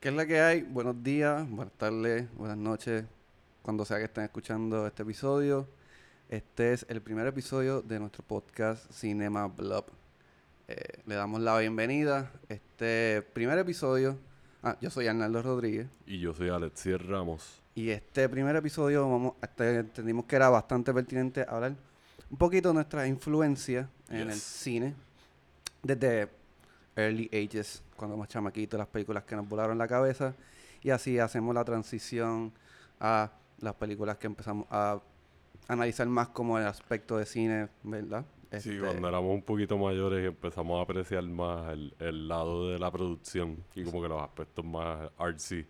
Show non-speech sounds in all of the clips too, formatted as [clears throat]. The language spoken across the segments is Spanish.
¿Qué es la que hay? Buenos días, buenas tardes, buenas noches, cuando sea que estén escuchando este episodio. Este es el primer episodio de nuestro podcast Cinema Blob. Eh, le damos la bienvenida. Este primer episodio. Ah, yo soy Arnaldo Rodríguez. Y yo soy Alexier Ramos. Y este primer episodio vamos, este, entendimos que era bastante pertinente hablar un poquito de nuestra influencia en el cine. Desde early ages, cuando más chamaquitos, las películas que nos volaron la cabeza. Y así hacemos la transición a las películas que empezamos a analizar más como el aspecto de cine, ¿verdad? Sí, Este, cuando éramos un poquito mayores empezamos a apreciar más el, el lado de la producción y como que los aspectos más artsy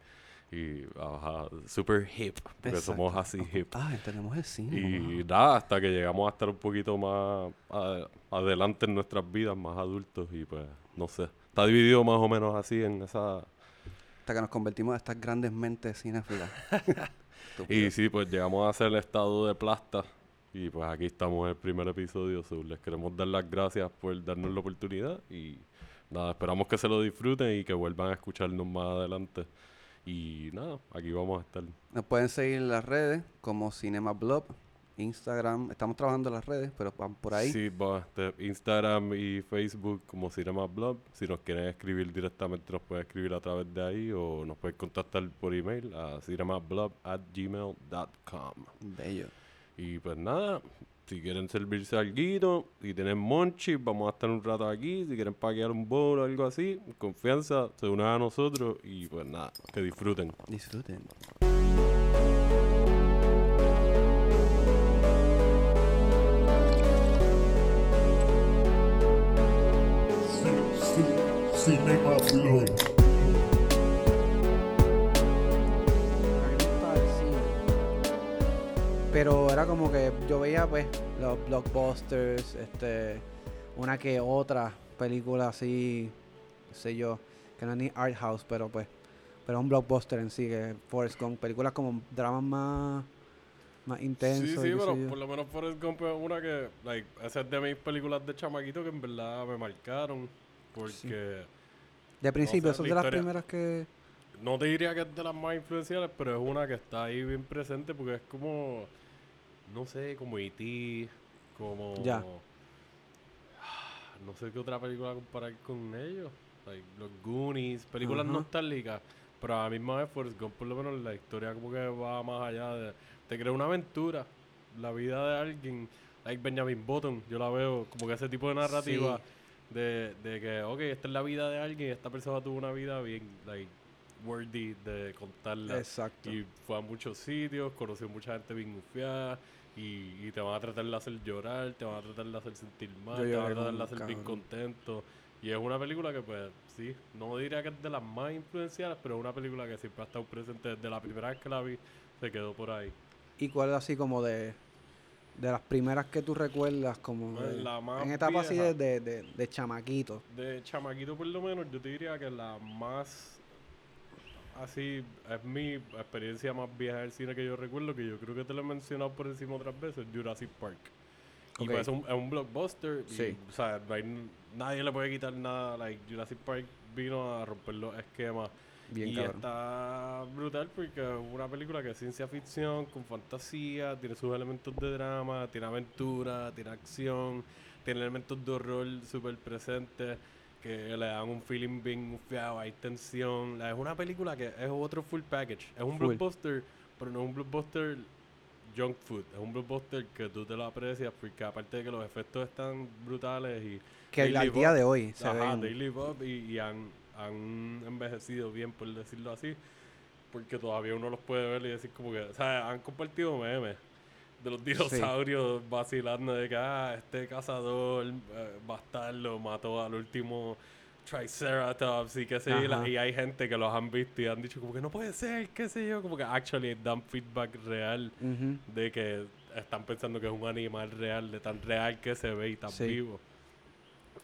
y ajá, super hip, porque exacto. somos así hip. Ah, entendemos el cine. Y wow. nada, hasta que llegamos a estar un poquito más a- adelante en nuestras vidas, más adultos y pues, no sé. Está dividido más o menos así en esa... Hasta que nos convertimos en estas grandes mentes cinéfilas. [laughs] Y sí, pues llegamos a hacer el estado de plasta. Y pues aquí estamos en el primer episodio. so les queremos dar las gracias por darnos la oportunidad. Y nada, esperamos que se lo disfruten y que vuelvan a escucharnos más adelante. Y nada, aquí vamos a estar. Nos pueden seguir en las redes como Cinema Blob, Instagram. Estamos trabajando en las redes, pero van por ahí. Sí, va, este, Instagram y Facebook como Cinema Blog. Si nos quieren escribir directamente, nos pueden escribir a través de ahí o nos pueden contactar por email a cinemablog at gmail.com. Bello. Y pues nada, si quieren servirse algo y tienen monchi, vamos a estar un rato aquí. Si quieren paquear un bowl o algo así, confianza, se unan a nosotros y pues nada, que disfruten. Disfruten. Cinema. Pero era como que yo veía pues los blockbusters, este, una que otra película así, qué sé yo, que no es ni art house, pero pues, pero un blockbuster en sí, que Forrest Gump, películas como dramas más, más intensos. Sí, sí, pero por lo menos Forrest Gump es una que, like, esa es de mis películas de chamaquito que en verdad me marcaron. Porque De principio, sé, son de las historia- primeras que... no te diría que es de las más influenciales, pero es una que está ahí bien presente porque es como, no sé, como E.T., como... Ya. [sighs] No sé qué otra película comparar con ellos. Like, los Goonies, películas Ajá. nostálgicas. Pero a la misma vez Forrest Gump, por lo menos la historia como que va más allá de... Te crea una aventura. La vida de alguien, like Benjamin Button, yo la veo como que ese tipo de narrativa de, de que, ok, esta es la vida de alguien y esta persona tuvo una vida bien, like, worthy de contarla. Exacto. Y fue a muchos sitios, conoció mucha gente bien gufiada y, y te van a tratar de hacer llorar, te van a tratar de hacer sentir mal, te van a tratar de hacer bien contento. Y es una película que, pues, sí, no diría que es de las más influenciadas, pero es una película que siempre ha estado presente desde la primera vez que la vi, se quedó por ahí. ¿Y cuál así como de, de las primeras que tú recuerdas como Pues de- la más en etapa así de, de, de, de chamaquito? De chamaquito por lo menos, yo te diría que la más así es mi experiencia más vieja del cine que yo recuerdo, que yo creo que te lo he mencionado por encima otras veces, Jurassic Park. Y Ok. pues es un, es un blockbuster. y, Sí. o sea, no hay nadie le puede quitar nada. Like, Jurassic Park vino a romper los esquemas. Bien y cabrón. está brutal porque es una película que es ciencia ficción, con fantasía, tiene sus elementos de drama, tiene aventura, tiene acción, tiene elementos de horror súper presentes que le dan un feeling bien fiado, hay tensión. Es una película que es otro full package. Es un Full. blockbuster, pero no es un blockbuster junk food. Es un blockbuster que tú te lo aprecias porque aparte de que los efectos están brutales y Que al día de hoy se Ajá, ven... live up y, y han, han envejecido bien, por decirlo así. Porque todavía uno los puede ver y decir como que, o sea, han compartido memes de los dinosaurios vacilando de que, ah, este cazador eh, bastardo mató al último Triceratops y qué sé yo. y hay gente que los han visto y han dicho como que no puede ser, qué sé yo. Como que actually dan feedback real de que están pensando que es un animal real, de tan real que se ve y tan Sí. vivo.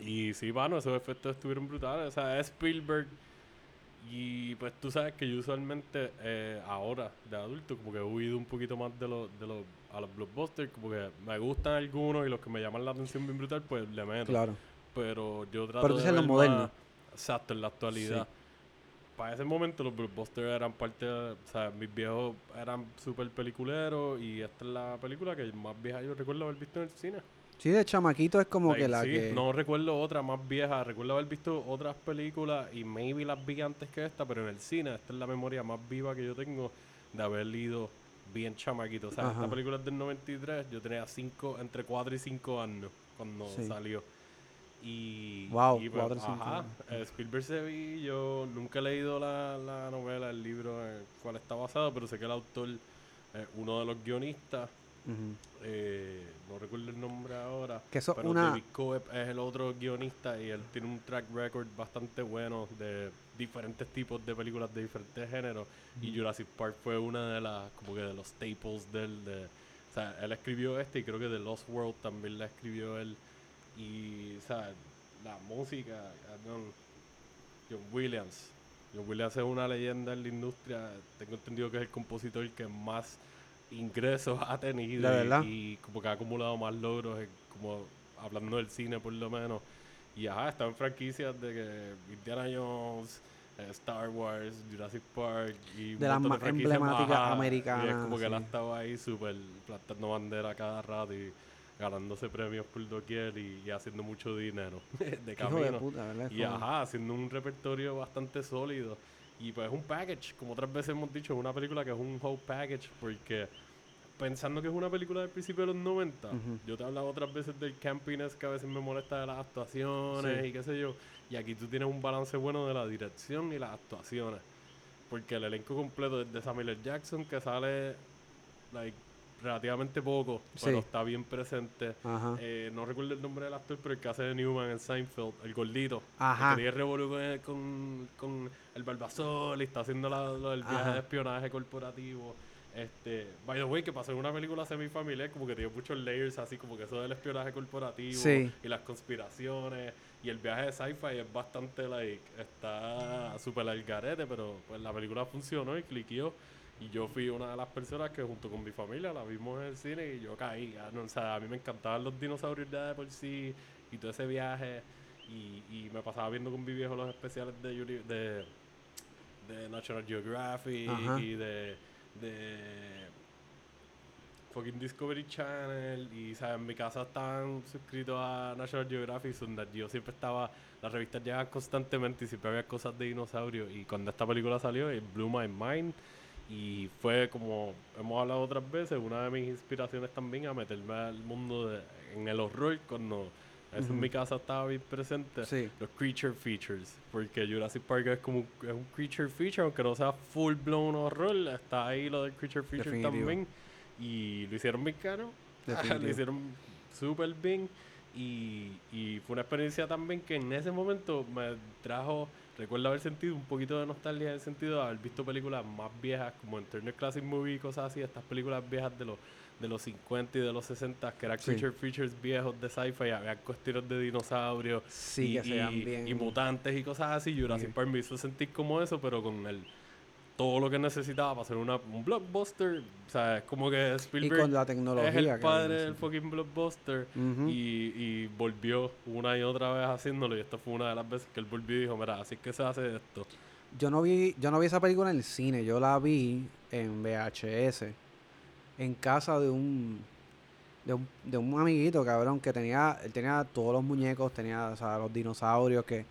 Y sí, mano, esos efectos estuvieron brutales. O sea, es Spielberg. Y pues tú sabes que yo usualmente eh, ahora, de adulto, como que he huido un poquito más de los, de los, a los blockbusters. Como que me gustan algunos y los que me llaman la atención bien brutal, pues le meto. Claro. Pero yo trato Pero tú de dices lo moderno. exacto, en la actualidad. para ese momento los blockbusters eran parte de, o sea, mis viejos eran súper peliculeros y esta es la película que más vieja yo recuerdo haber visto en el cine. Sí, de chamaquito es como Like, que la sí, que... No recuerdo otra más vieja, recuerdo haber visto otras películas y maybe las vi antes que esta, pero en el cine esta es la memoria más viva que yo tengo de haber ido bien chamaquito. O sea, Ajá. esta película es del 93, yo tenía cinco, entre 4 y 5 años cuando Sí. salió. Y, Wow, y, pues, ajá, eh, Spielberg se vi, yo nunca he leído la, la novela, el libro en el cual está basado, pero sé que el autor, eh, uno de los guionistas, Ujú. eh, no recuerdo el nombre ahora, Que eso pero una... David Coeb es el otro guionista y él tiene un track record bastante bueno de diferentes tipos de películas de diferentes géneros. Y Jurassic Park fue una de las, como que de los staples del, de, o sea, él escribió este y creo que The Lost World también la escribió él. Y, o sea, la música, cabrón, John Williams. John Williams es una leyenda en la industria. Tengo entendido que es el compositor que más ingresos ha tenido ¿De y- como que ha acumulado más logros, en- como hablando del cine por lo menos. Y ajá, está en franquicias de que Indiana Jones, eh, Star Wars, Jurassic Park y De las más emblemáticas ajá, Y es americanas, como que él estado ahí súper plantando bandera cada rato y ganándose premios por doquier y, y haciendo mucho dinero [laughs] de camino. Y ajá, haciendo un repertorio bastante sólido. Y pues es un package, como otras veces hemos dicho, es una película que es un whole package porque pensando que es una película del principio de los 90, Ujú. yo te he hablado otras veces del campiness que a veces me molesta de las actuaciones Sí. y qué sé yo. Y aquí tú tienes un balance bueno de la dirección y las actuaciones. Porque el elenco completo es de Samuel L. Jackson que sale like, relativamente poco, pero está bien presente. Eh, no recuerdo el nombre del actor, pero el que hace de Newman en Seinfeld, el gordito. Ajá. El que tiene con, con, con el Barbasol y está haciendo la, lo del viaje Ajá. de espionaje corporativo. Este, by the way, que pasó en una película semifamiliar, como que tiene muchos layers, así como que eso del espionaje corporativo Sí. y las conspiraciones y el viaje de sci-fi es bastante, like, está súper al garete, pero pues la película funcionó y cliqueó. Y yo fui una de las personas que junto con mi familia la vimos en el cine y yo caí. no, o sea, a mí me encantaban los dinosaurios ya de por sí y todo ese viaje. Y, y me pasaba viendo con mi viejo los especiales de, de, de National Geographic Ajá. y de, de fucking Discovery Channel. Y ¿sabes? en mi casa estaban suscritos a National Geographic. Donde yo siempre estaba, las revistas llegaban constantemente y siempre había cosas de dinosaurios. Y cuando esta película salió, it blew my mind. Y fue como hemos hablado otras veces, una de mis inspiraciones también a meterme al mundo de, en el horror cuando eso en mi casa estaba bien presente. Sí. Los creature features. Porque Jurassic Park es como un, es un creature feature, aunque no sea full blown horror, está ahí lo del creature feature Definitivo. también. Y lo hicieron bien caro. [laughs] Lo hicieron súper bien. Y, y fue una experiencia también que en ese momento me trajo, recuerdo haber sentido un poquito de nostalgia en el sentido de haber visto películas más viejas como en Turner Classic Movie y cosas así, estas películas viejas de los de los 50 y de los 60 que eran Sí. creature features viejos de sci-fi, había cuestiones de dinosaurios Sí, y, bien. mutantes y cosas así. Jurassic Sí. Park me hizo sentir como eso, pero con el todo lo que necesitaba para hacer una, un blockbuster. O sea, es como que Y Spielberg con la tecnología. es el padre del fucking blockbuster. Y volvió una y otra vez haciéndolo. Y esta fue una de las veces que él volvió y dijo: Mira, así es que se hace esto. Yo no vi, yo no vi esa película en el cine, yo la vi en VHS, en casa de un, de un, de un amiguito, cabrón, que tenía, él tenía todos los muñecos, tenía, o sea, los dinosaurios que,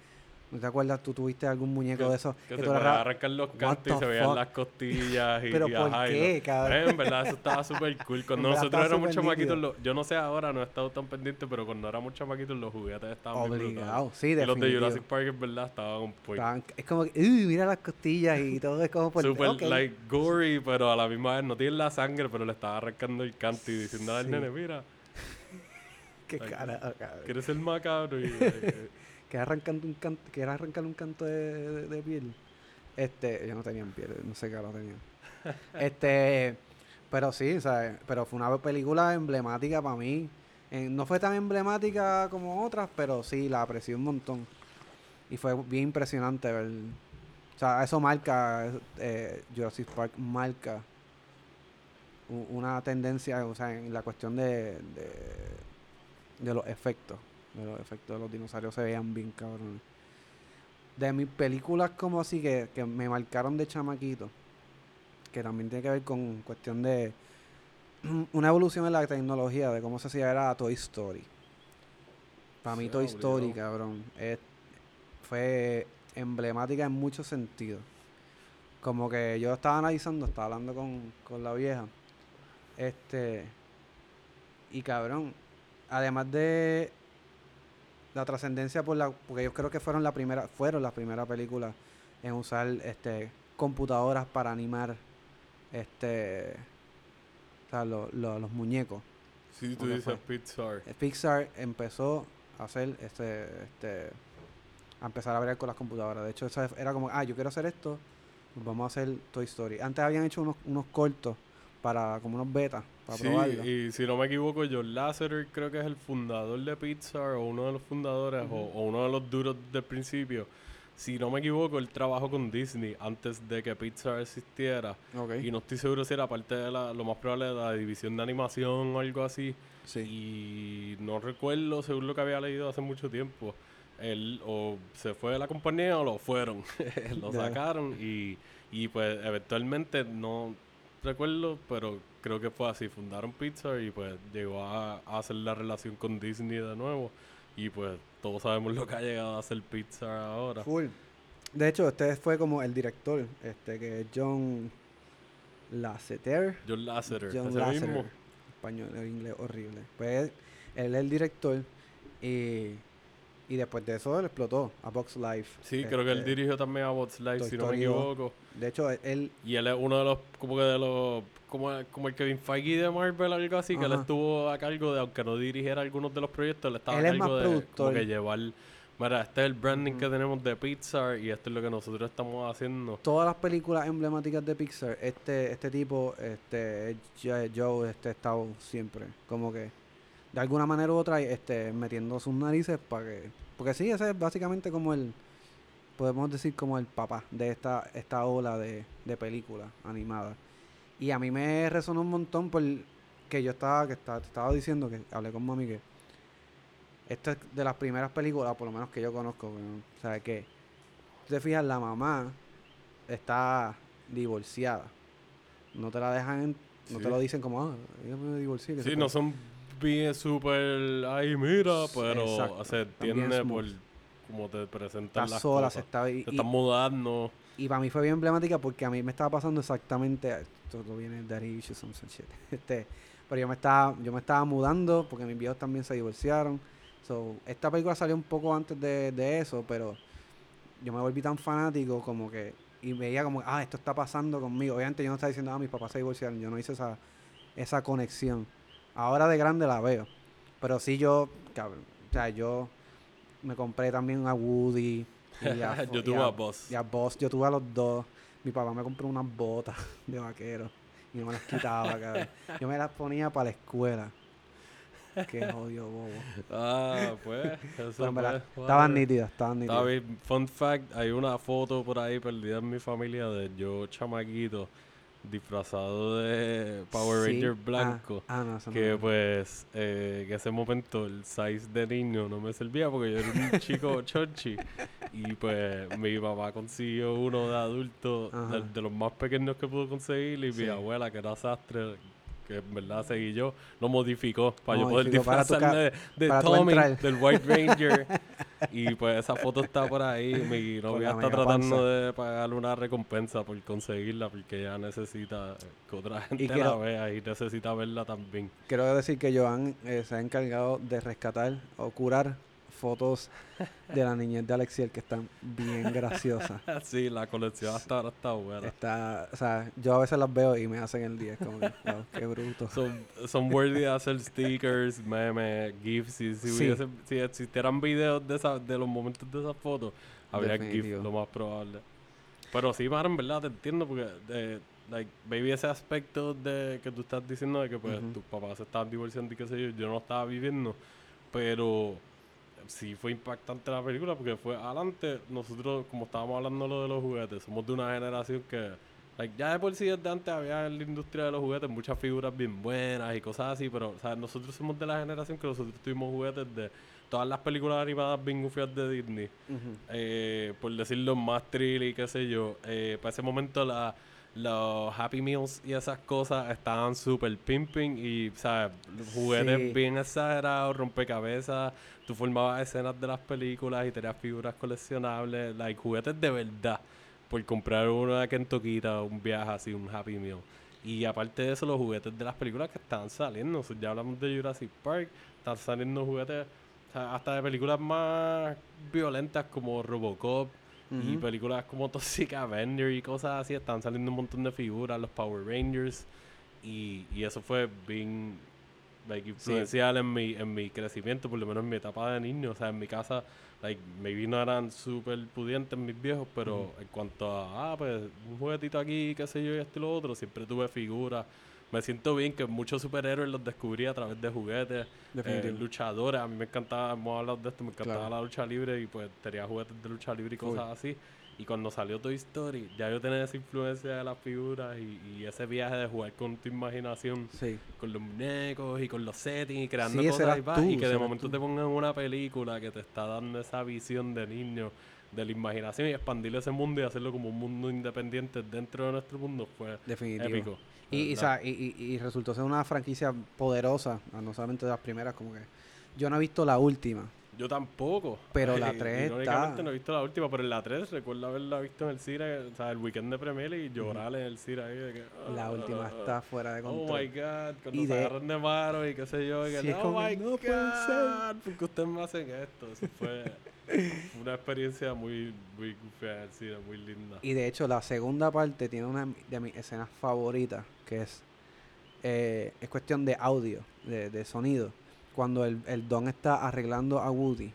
¿no te acuerdas? Tú tuviste algún muñeco de esos Que que se tú ra- arrancar los cantos y se veían las costillas. Y, [laughs] Pero y, ¿por ajá, qué, cabrón? Eh, en verdad, eso estaba súper cool. Cuando [laughs] nosotros éramos súper chamaquitos, lo- yo no sé ahora, no he estado tan pendiente, pero cuando éramos chamaquitos, los juguetes estaban bien brutales. Obligado, sí, Y los de. Jurassic Park, en verdad, estaban un point. Estaban- es como que, uy, mira las costillas y todo es como por Super ok. like gory, pero a la misma vez no tiene la sangre, pero le estaba arrancando el canto y diciendo al Sí. nene, mira, [laughs] Qué carajo, cabrón. que eres el macabro. Y, que arrancando un canto, que era arrancar un canto de, de- de piel. Este, yo no tenía piel, no sé qué lo tenía. [laughs] este, pero sí, ¿sabes? Pero fue una película emblemática para mí. Eh, no fue tan emblemática como otras, pero sí, la aprecié un montón. Y fue bien impresionante ver. O sea, eso marca, eh, Jurassic Park marca una tendencia, o sea, en la cuestión de, de, de los efectos. Los efectos de los dinosaurios se veían bien cabrones. de mis películas como así que, que me marcaron de chamaquito, que también tiene que ver con cuestión de [clears throat] una evolución en la tecnología, de cómo se hacía, era Toy Story. Para mí Toy Story, cabrón, es- fue emblemática en muchos sentidos. Como que yo estaba analizando, estaba hablando con, con la vieja. Este. Y cabrón, además de la trascendencia por la. Porque yo creo que fueron la primera, fueron las primeras películas en usar este computadoras para animar este. O sea, lo- lo- los muñecos. Sí, tú ¿Cuándo dices fue? Pixar. Eh, Pixar empezó a hacer este, este a empezar a ver con las computadoras. De hecho, esa era como, ah, yo quiero hacer esto, pues vamos a hacer Toy Story. Antes habían hecho unos, unos cortos para, como unos betas, para Sí, probarlo. y si no me equivoco, John Lasseter creo que es el fundador de Pixar o uno de los fundadores o, o uno de los duros del principio. Si no me equivoco, él trabajó con Disney antes de que Pixar existiera. Ok. Y no estoy seguro si era parte de la, lo más probable de la división de animación o algo así. Sí. Y no recuerdo, según lo que había leído hace mucho tiempo, él o se fue de la compañía o lo fueron. [laughs] lo sacaron y, y pues eventualmente no recuerdo, pero creo que fue así. Fundaron Pixar y pues llegó a, a hacer la relación con Disney de nuevo. Y pues todos sabemos lo que ha llegado a hacer Pixar ahora. Full. De hecho, este fue como el director, este que es John Lasseter. John Lasseter, John Lasseter. Español, el inglés horrible. Pues él es el director y, y después de eso él explotó a Box Life. Sí, creo que él Este, dirigió también a What's Life, si no me equivoco. De hecho, él, Y él es uno de los, como que de los, como, como el Kevin Feige de Marvel, algo así, que él estuvo a cargo de, aunque no dirigiera algunos de los proyectos, él estaba Él a es más cargo de como que llevar, mira, este es el branding que tenemos de Pixar y esto es lo que nosotros estamos haciendo. todas las películas emblemáticas de Pixar, este, este tipo, este, Jo- Joe, este ha estado siempre, como que de alguna manera u otra, este, metiendo sus narices para que, porque sí, ese es básicamente como el, podemos decir como el papá de esta, esta ola de, de películas animadas. Y a mí me resonó un montón por que yo estaba, que estaba, te estaba diciendo que hablé con mami que esta es de las primeras películas, por lo menos que yo conozco, o sea que tú te fijas, la mamá está divorciada. No te la dejan, en- no Sí. te lo dicen como, ah, yo me divorcié. que Sí, no fue". son bien súper, ay, mira, pero Exacto, se entiende por cómo te presentan las sola, cosas. se está... Y, Te están mudando. y para mí fue bien emblemática porque a mí me estaba pasando exactamente... Todo viene de issues, shit. [laughs] Este, pero yo me estaba yo me estaba mudando porque mis viejos también se divorciaron. So, esta película salió un poco antes de, de eso, pero yo me volví tan fanático como que... Y veía como, ah, esto está pasando conmigo. Obviamente yo no estaba diciendo, ah, mis papás se divorciaron. Yo no hice esa, esa conexión. Ahora de grande la veo. Pero sí yo, cabrón, o sea, yo me compré también a Woody. Y [laughs] a, Yo tuve a Buzz. Y a Boss, yo tuve a los dos. Mi papá me compró unas botas [laughs] de vaquero. Y no me las quitaba, cabrón. Yo me las ponía para la escuela. Qué [laughs] odio, bobo. Ah, pues. eso pues, estaban nítidas, estaban nítidas. Fun fact, hay una foto por ahí perdida en mi familia de yo chamaquito disfrazado de Power Sí, Ranger ah, blanco. Ah, no, eso no. Que pues eh, en ese momento el size de niño no me servía porque yo era un [laughs] chico chonchi. Y pues mi papá consiguió uno de adulto, de, de los más pequeños que pudo conseguir. Y Sí. mi abuela, que era sastre, que en verdad seguí yo, lo modificó para yo poder disfrazarme de, Tommy, del White Ranger. [laughs] y pues esa foto está por ahí. Mi novia está tratando panza. de pagarle una recompensa por conseguirla porque ella necesita que otra gente la quiero- vea y necesita verla también. Quiero decir que Joan eh, se ha encargado de rescatar o curar fotos de la niñez de Alexiel que están bien graciosas. [laughs] sí, la colección hasta ahora está buena. Está, o sea, yo a veces las veo y me hacen el día, como que, wow, qué bruto. Son, son worthy de hacer stickers, memes, GIFs. Si, si, Sí. hubiese- si existieran videos de, esa, de los momentos de esas fotos, habría. GIFs, lo más probable. Pero sí, Mara, en verdad te entiendo porque, eh, like, baby, ese aspecto de que tú estás diciendo de que pues Ujú. tus papás se estaban divorciando y qué sé yo, yo no estaba viviendo, pero sí fue impactante la película porque fue adelante, nosotros, como estábamos hablando lo de los juguetes, somos de una generación que, like, ya de por sí desde antes había en la industria de los juguetes muchas figuras bien buenas y cosas así, pero o sea, nosotros somos de la generación que nosotros tuvimos juguetes de todas las películas animadas bien gufias de Disney, eh, por decirlo más thrill y qué sé yo, eh, para ese momento la, los Happy Meals y esas cosas estaban súper pimping y, ¿sabes? Juguetes Sí. bien exagerados, rompecabezas, tú formabas escenas de las películas y tenías figuras coleccionables, like juguetes de verdad, por comprar uno de Kentucky, un viaje así, un Happy Meal. Y aparte de eso, los juguetes de las películas que estaban saliendo, o sea, ya hablamos de Jurassic Park, están saliendo juguetes hasta de películas más violentas como Robocop y películas como [laughs] Toxic Avenger y cosas así, están saliendo un montón de figuras, los Power Rangers, y, y eso fue bien like, influencial en, mi, en mi crecimiento, por lo menos en mi etapa de niño. O sea, en mi casa, like, maybe no eran súper pudientes mis viejos, pero en cuanto a, ah, pues, un juguetito aquí, qué sé yo, y esto y lo otro, siempre tuve figuras. Me siento bien que muchos superhéroes los descubrí a través de juguetes, eh, luchadores. A mí me encantaba, hemos hablado de esto, me encantaba Claro. la lucha libre y pues tenía juguetes de lucha libre y cosas así. Y cuando salió Toy Story, ya yo tenía esa influencia de las figuras y, y ese viaje de jugar con tu imaginación, Sí. con los muñecos y con los settings y creando Sí, cosas y, tú, y que de momento tú. te pongan una película que te está dando esa visión de niño, de la imaginación y expandir ese mundo y hacerlo como un mundo independiente dentro de nuestro mundo fue Definitivo. épico. Y, y, y, y- resultó ser una franquicia poderosa, ah, no solamente de las primeras, como que yo no he visto la última. Yo tampoco. Pero la Eh, tres Irónicamente está- no he visto la última, pero en la 3 recuerdo haberla visto en el cine, o sea, el weekend de Premier y llorar en el cine ahí de que... La última "Ah, está fuera de Oh control. my god, cuando Y se de- agarran de mano y qué sé yo, y que, Sí, es oh my "No god, puede ser". ¿por qué ustedes me hacen esto? Eso fue [laughs] una experiencia muy, muy fea muy linda. Y de hecho, la segunda parte tiene una de mis escenas favoritas, que es, eh, es cuestión de audio, de, de sonido. Cuando el, el Don está arreglando a Woody.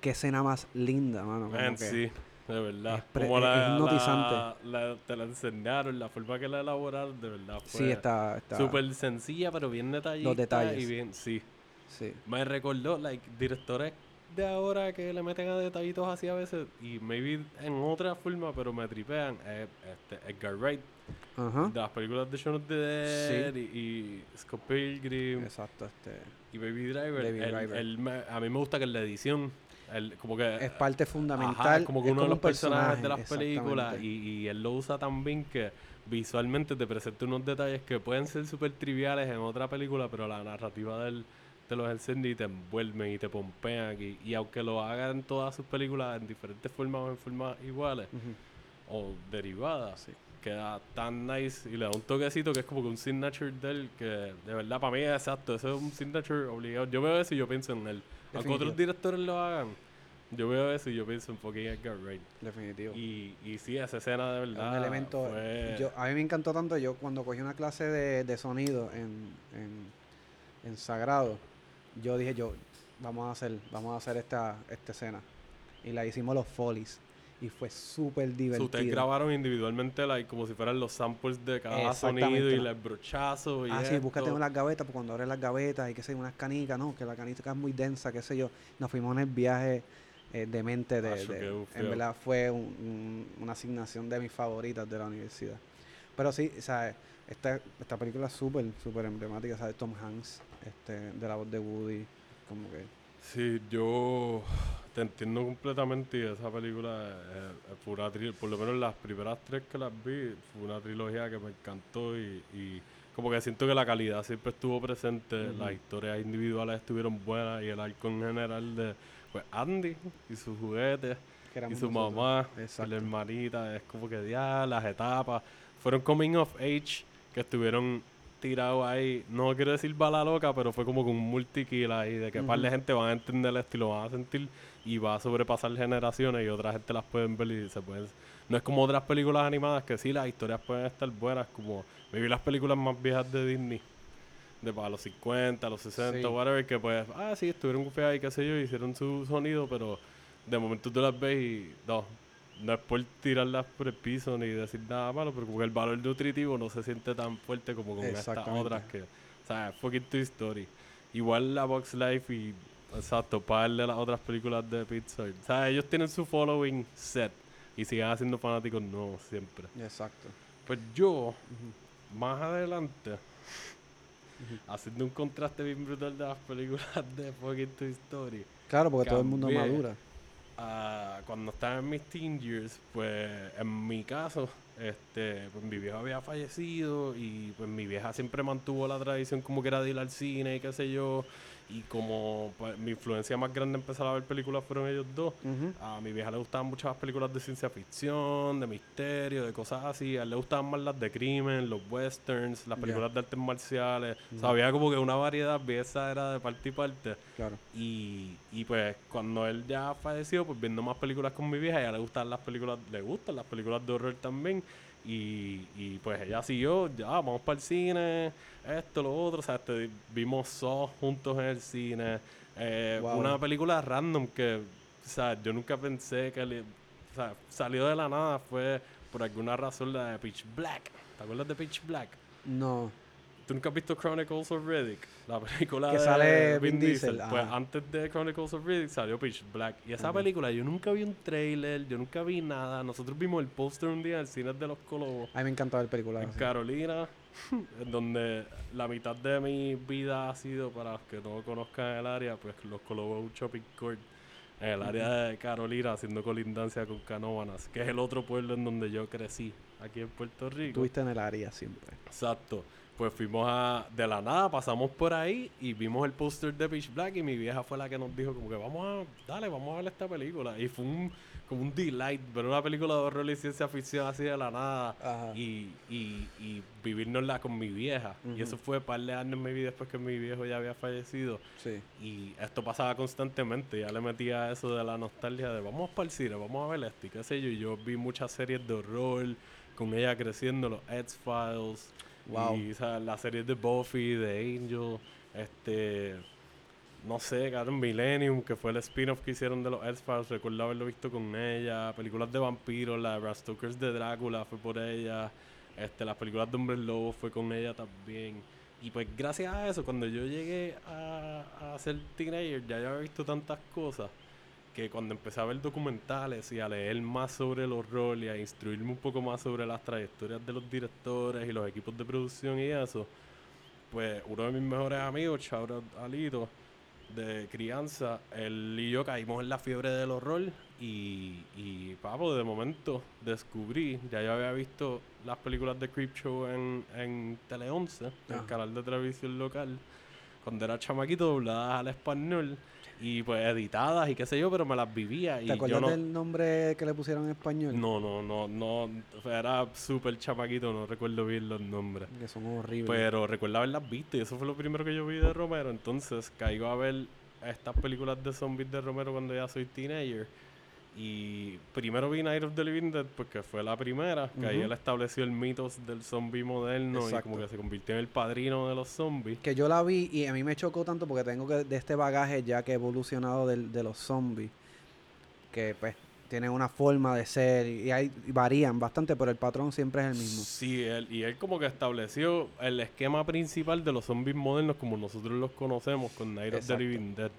Qué escena más linda, mano. Man, sí, de verdad. es Como es la, hipnotizante. la- la- te la enseñaron, la forma que la elaboraron, de verdad fue Sí, está... está súper sencilla, pero bien detallista. detalles. Y bien, sí. sí. Me recordó, like, directores de ahora que le meten a detallitos así a veces y maybe en otra forma, pero me tripean. eh, este, Edgar Wright, de las películas de Shaun of the Dead y, y Scott Pilgrim Exacto, este... y Baby Driver. Baby a mí me gusta que la edición, él, como que Es parte fundamental. Ajá, como que es uno de los un personajes de las películas y, y él lo usa tan bien que visualmente te presenta unos detalles que pueden ser súper triviales en otra película, pero la narrativa de él te los enciende y te envuelven y te pompean. Y, y aunque lo haga en todas sus películas en diferentes formas o en formas iguales o derivadas, queda tan nice y le da un toquecito que es como que un signature de él que de verdad para mí es exacto. Eso es un signature obligado. Yo veo eso y yo pienso en él. Aunque otros directores lo hagan, yo veo eso y yo pienso en fucking Edgar Wright. Definitivo. Y, y sí, esa escena de Es verdad. un elemento. fue- Yo, a mí me encantó tanto. Yo cuando cogí una clase de, de sonido en, en, en Sagrado, yo dije yo, vamos a hacer, vamos a hacer esta, esta escena. Y la hicimos los folies. Y fue súper divertido. ustedes grabaron individualmente like, como si fueran los samples de cada sonido y los brochazos y Ah, sí, búscate en las gavetas, porque cuando abres las gavetas hay que hacer unas canicas, ¿no? Que la canica es muy densa, qué sé yo. Nos fuimos en el viaje eh, de mente de... Acho, de- qué en verdad fue un- un- una asignación de mis favoritas de la universidad. Pero sí, ¿sabes? Esta, esta película es súper, súper emblemática, ¿sabes? Tom Hanks, este, de la voz de Woody, como que... Sí, yo te entiendo completamente y esa película eh, fue una trilogía, por lo menos las primeras tres que las vi, fue una trilogía que me encantó y, y como que siento que la calidad siempre estuvo presente, las historias individuales estuvieron buenas y el arco en general de pues Andy y sus juguetes y su mamá y la hermanita, es como que ya las etapas fueron coming of age que estuvieron tirados ahí, no quiero decir bala loca, pero fue como con un multikill ahí, de que par de gente van a entender esto y lo van a sentir y va a sobrepasar generaciones y otra gente las pueden ver y se pueden... No es como otras películas animadas que sí, las historias pueden estar buenas, como me vi las películas más viejas de Disney, de para los 50, los 60, Sí. whatever, que pues, ah, sí, estuvieron gufiadas y qué sé yo, hicieron su sonido, pero de momento tú las ves y no, no es por tirarlas por el piso ni decir nada malo, pero como que el valor nutritivo no se siente tan fuerte como con estas otras que, o sea, fucking Toy Story. Igual la Box Life y, exacto, par de las otras películas de Pixar. O sea, ellos tienen su following set y siguen haciendo fanáticos nuevos siempre. Exacto. Pues yo, más adelante, haciendo un contraste bien brutal de las películas de fucking Toy Story. Claro, porque todo el mundo madura. Ah, cuando estaba en mis teen years, pues en mi caso, este, pues mi viejo había fallecido y pues mi vieja siempre mantuvo la tradición como que era de ir al cine y qué sé yo. Y como pues, mi influencia más grande empezar a ver películas fueron ellos dos. A mi vieja le gustaban mucho las películas de ciencia ficción, de misterio, de cosas así. A él le gustaban más las de crimen, los westerns, las Ya. películas de artes marciales. O sea, había como que una variedad bien era de parte y parte. Claro. Y, y pues cuando él ya falleció, pues viendo más películas con mi vieja, a ella le gustan las películas, le gustan las películas de horror también. Y, y pues ella siguió, ya vamos para el cine, esto, lo otro. O sea, este, vimos Saw juntos en el cine. Eh, Wow. Una película random que, o sea, yo nunca pensé que le- o sea, salió de la nada. Fue por alguna razón la de Pitch Black. ¿Te acuerdas de Pitch Black? No. ¿Tú nunca has visto Chronicles of Riddick? La [laughs] película Que de sale Vin Diesel. Diesel, Pues antes de Chronicles of Riddick salió Pitch Black. Y esa película yo nunca vi un trailer, yo nunca vi nada. Nosotros vimos el póster un día en el cine de los Colobos. A mí me encantaba el película. En Carolina, [laughs] en donde la mitad de mi vida ha sido, para los que no conozcan el área, pues los Colobos Shopping Court. En el área de Carolina, haciendo colindancia con Canóvanas, que es el otro pueblo en donde yo crecí, aquí en Puerto Rico. Estuviste en el área siempre. Exacto. Pues fuimos a... De la nada, pasamos por ahí y vimos el póster de Pitch Black y mi vieja fue la que nos dijo como que vamos a... Dale, vamos a ver esta película. Y fue un... Como un delight ver una película de horror y ciencia ficción así de la nada y, y, y vivirnosla con mi vieja. Y eso fue un par de años maybe después que mi viejo ya había fallecido. Sí. Y esto pasaba constantemente. Ya le metía eso de la nostalgia de vamos para el cine, vamos a ver esto y qué sé yo. Y yo vi muchas series de horror con ella creciendo, los X-Files. Wow. Y o sea, las series de Buffy, de Angel, este. No sé, cabrón, Millennium, que fue el spin-off que hicieron de los X-Files. Recuerdo haberlo visto con ella. Películas de vampiros, la de Stoker's de Drácula fue por ella. Este, las películas de Hombres Lobos fue con ella también. Y pues gracias a eso, cuando yo llegué a, a ser teenager, ya había visto tantas cosas que cuando empecé a ver documentales y a leer más sobre el horror y a instruirme un poco más sobre las trayectorias de los directores y los equipos de producción y eso, pues uno de mis mejores amigos, Chauro Alito, de crianza, él y yo caímos en la fiebre del horror y, y papo, de momento descubrí, ya yo había visto las películas de Creepshow en, en Tele 11, el canal de televisión local, cuando era chamaquito, dobladas al español y pues editadas y qué sé yo, pero me las vivía y ¿Te acuerdas no... del nombre que le pusieron en español? No, no, no, no, era súper chamaquito, no recuerdo bien los nombres. Que son horribles. Pero recuerdo haberlas visto y eso fue lo primero que yo vi de Romero. Entonces caigo a ver estas películas de zombies de Romero cuando ya soy teenager. Y primero vi Night of the Living Dead porque fue la primera, que ahí él estableció el mito del zombie moderno y Exacto. como que se convirtió en el padrino de los zombies. Que yo la vi y a mí me chocó tanto porque tengo que de este bagaje ya que he evolucionado del- de los zombies. Que pues tienen una forma de ser y, hay, y varían bastante, pero el patrón siempre es el mismo. Sí, él, y él como que estableció el esquema principal de los zombies modernos como nosotros los conocemos con Night of the Exacto. Living Dead.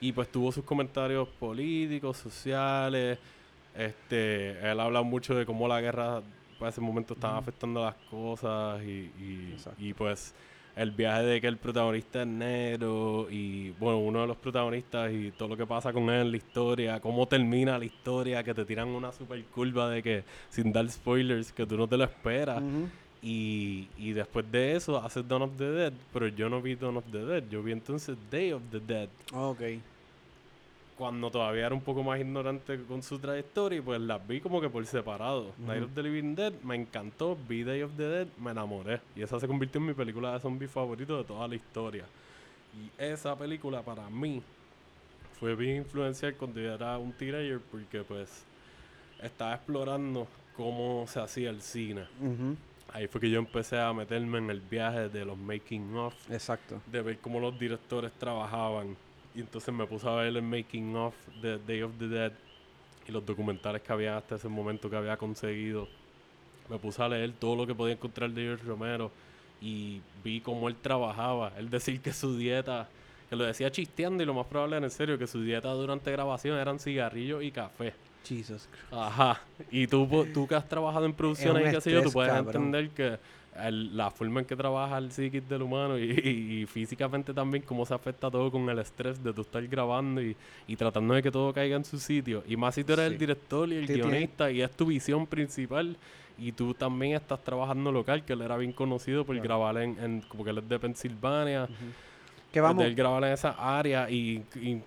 Y pues tuvo sus comentarios políticos, sociales. Este, él habla mucho de cómo la guerra para ese momento estaba afectando las cosas y, y, pues el viaje de que el protagonista es negro y bueno, uno de los protagonistas y todo lo que pasa con él en la historia, cómo termina la historia, que te tiran una super curva de que sin dar spoilers, que tú no te lo esperas. Y, y después de eso hace Dawn of the Dead, pero yo no vi Dawn of the Dead, yo vi entonces Day of the Dead, Ok. Cuando todavía era un poco más ignorante con su trayectoria y pues las vi como que por separado. Night of the Living Dead me encantó, vi Day of the Dead, me enamoré y esa se convirtió en mi película de zombie favorito de toda la historia. Y esa película para mí fue bien influencial cuando yo era un teenager porque pues estaba explorando cómo se hacía el cine. Ujú. Ahí fue que yo empecé a meterme en el viaje de los making of, Exacto. de ver cómo los directores trabajaban. Y entonces me puse a ver el making of de Day of the Dead y los documentales que había hasta ese momento que había conseguido. Me puse a leer todo lo que podía encontrar de George Romero y vi cómo él trabajaba. Él decir que su dieta, que lo decía chisteando y lo más probable era en serio, que su dieta durante grabación eran cigarrillos y café. Jesus Christ. Ajá. Y tú, tú que has trabajado en producciones y qué sé yo, tú puedes cabrón. entender que el- la forma en que trabaja el psiquis del humano y, y- y físicamente también cómo se afecta todo con el estrés de tú estar grabando y, y tratando de que todo caiga en su sitio. Y más si tú eres Sí. el director y el Sí, tiene- guionista y es tu visión principal y tú también estás trabajando local, que él era bien conocido por Claro. grabar en, en, como que él es de Pensilvania, Que vamos, de él grabar en esa área y, y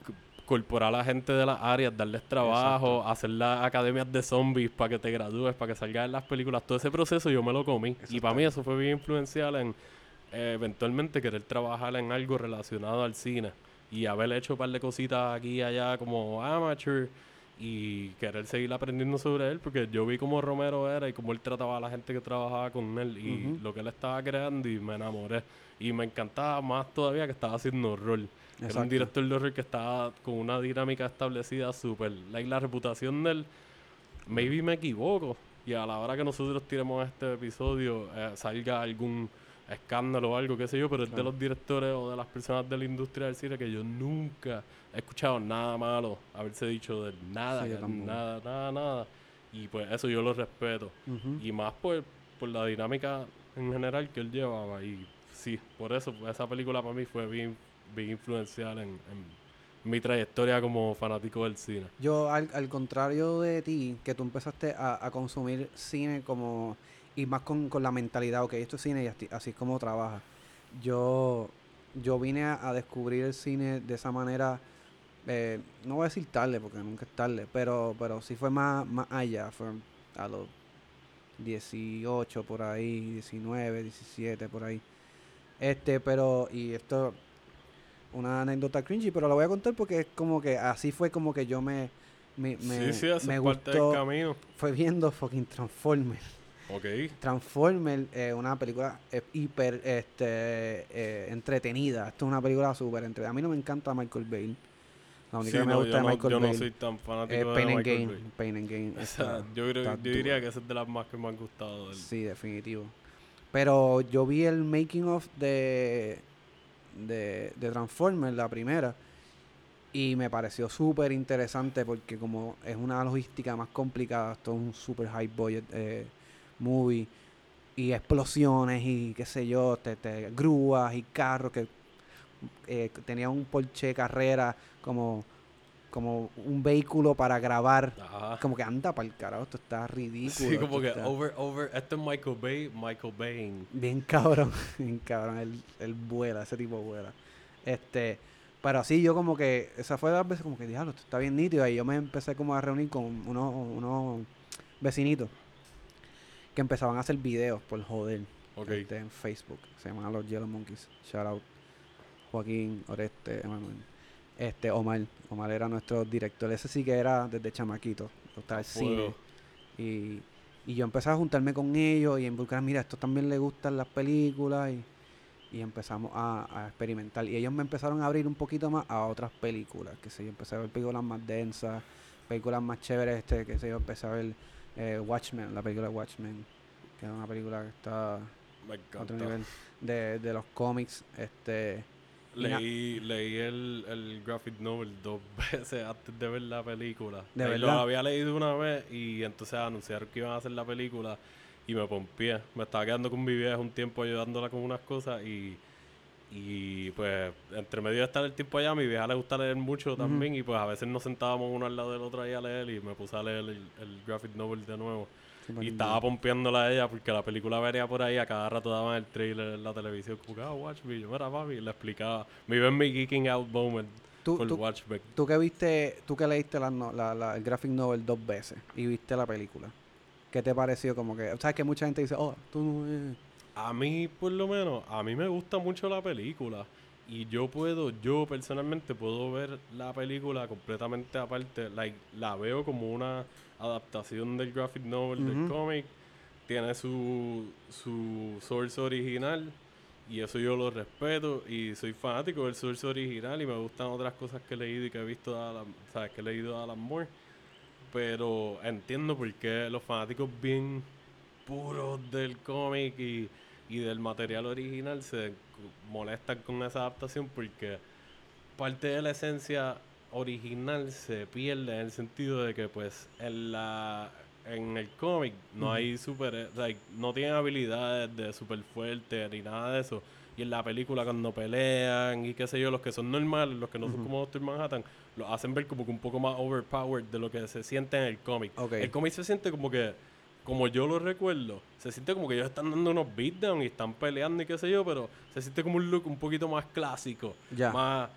incorporar a la gente de las áreas, darles trabajo, hacer las academias de zombies para que te gradúes, para que salgas en las películas. Todo ese proceso yo me lo comí. Y para mí eso fue bien influencial en eh, eventualmente querer trabajar en algo relacionado al cine. Y haber hecho un par de cositas aquí y allá como amateur y querer seguir aprendiendo sobre él porque yo vi cómo Romero era y cómo él trataba a la gente que trabajaba con él y lo que él estaba creando y me enamoré. Y me encantaba más todavía que estaba haciendo horror. Era un director de horror que estaba con una dinámica establecida súper. Like, la reputación de él, maybe me equivoco. Y a la hora que nosotros tiremos este episodio, eh, salga algún escándalo o algo, qué sé yo, pero es de Claro. los directores o de las personas de la industria del cine que yo nunca he escuchado nada malo haberse dicho de. Nada, Sí, que- nada, nada, nada. Y pues eso yo lo respeto. Ujú. Y más por, por la dinámica en general que él llevaba. Y sí, por eso pues, esa película para mí fue bien, bien influencial en, mi trayectoria como fanático del cine. Yo, al, al contrario de ti, que tú empezaste a, consumir cine como. y más con, con la mentalidad, ok, esto es cine y así, es como trabaja. Yo, yo vine a, a descubrir el cine de esa manera. eh, no voy a decir tarde, porque nunca es tarde, pero, pero sí fue más, más allá. Fue a los 18 por ahí, 19, 17 por ahí. Este, pero, y esto, una anécdota cringy, pero la voy a contar porque es como que así fue como que yo me, me, me, sí, sí, eso me parte gustó. del camino. Fue viendo fucking Transformers. Ok. Transformers, eh, una película eh, hiper este, eh, entretenida. Esto es una película súper entretenida. A mí no me encanta Michael Bay. La única Sí, que me no, gusta de no, Michael yo no soy tan fanático de Pain and Michael Gain. Bay. Pain and Gain. [laughs] O sea, yo, creo, yo diría que esa es de las más que me han gustado de él. Sí, definitivo. Pero yo vi el making of de, de, de Transformers, la primera, y me pareció súper interesante porque como es una logística más complicada, esto es un super high budget eh, movie, y explosiones y qué sé yo, te, te- grúas y carros que eh, tenía un Porsche Carrera como, como un vehículo para grabar. Ajá. Como que anda para el carajo, esto está ridículo. Sí, como que está- over, over. Esto es Michael Bay, Michael Bay. Bien cabrón, [laughs] bien cabrón, él, él vuela, ese tipo vuela. Este, pero así yo como que, esa fue las veces como que, diablo, esto está bien nítido. Y yo me empecé como a reunir con unos, unos vecinitos que empezaban a hacer videos por joder Ok. este, en Facebook. Se llamaban los Yellow Monkeys. Shout out. Joaquín, Oreste, Emanuel. Este, Omar. Omar era nuestro director. Ese sí que era desde chamaquito. le gustaba el cine. Y, y yo empecé a juntarme con ellos y involucrar, mira, a estos también les gustan las películas y, y empezamos a, a experimentar. Y ellos me empezaron a abrir un poquito más a otras películas, que sé yo, empecé a ver películas más densas, películas más chéveres, este, que sé yo, empecé a ver eh, Watchmen, la película Watchmen, que es una película que está a otro nivel de, de los cómics, este Leí, leí el, el graphic novel dos [laughs] veces antes de ver la película. ¿De Eh, Lo verdad? había leído una vez y entonces anunciaron que iban a hacer la película y me pompié. Me estaba quedando con mi vieja un tiempo ayudándola con unas cosas y, y pues entre medio de estar el tiempo allá, a mi vieja le gusta leer mucho también y pues a veces nos sentábamos uno al lado del otro ahí a leer y me puse a leer el, el graphic novel de nuevo. Y estaba pompeándola a ella porque la película venía por ahí, a cada rato daban el trailer en la televisión, como ah, watch me, yo era papi, y le explicaba. Me iba en mi geeking out moment Tú- por tú-. Tú que viste, tú que leíste la, no- la- la- el graphic novel dos veces y viste la película, ¿qué te pareció? Como que, sabes que mucha gente dice, oh, tú no, eh". A mí, por lo menos, a mí me gusta mucho la película. Y yo puedo, yo personalmente puedo ver la película completamente aparte. Like, la veo como una adaptación del graphic novel del cómic. Tiene su, su source original. Y eso yo lo respeto. Y soy fanático del source original. Y me gustan otras cosas que he leído y que he visto de Alan, ¿sabes? Que he leído de Alan Moore. Pero entiendo por qué los fanáticos bien puros del cómic y, y del material original se molestan con esa adaptación porque parte de la esencia original se pierde en el sentido de que pues en la en el cómic no hay super, like, no tienen habilidades de super fuerte ni nada de eso. Y en la película cuando pelean y qué sé yo, los que son normales, los que no son como Doctor Manhattan, lo hacen ver como que un poco más overpowered de lo que se siente en el cómic. El cómic se siente como que, como yo lo recuerdo, se siente como que ellos están dando unos beatdowns y están peleando y qué sé yo, pero se siente como un look un poquito más clásico. Ya. Más,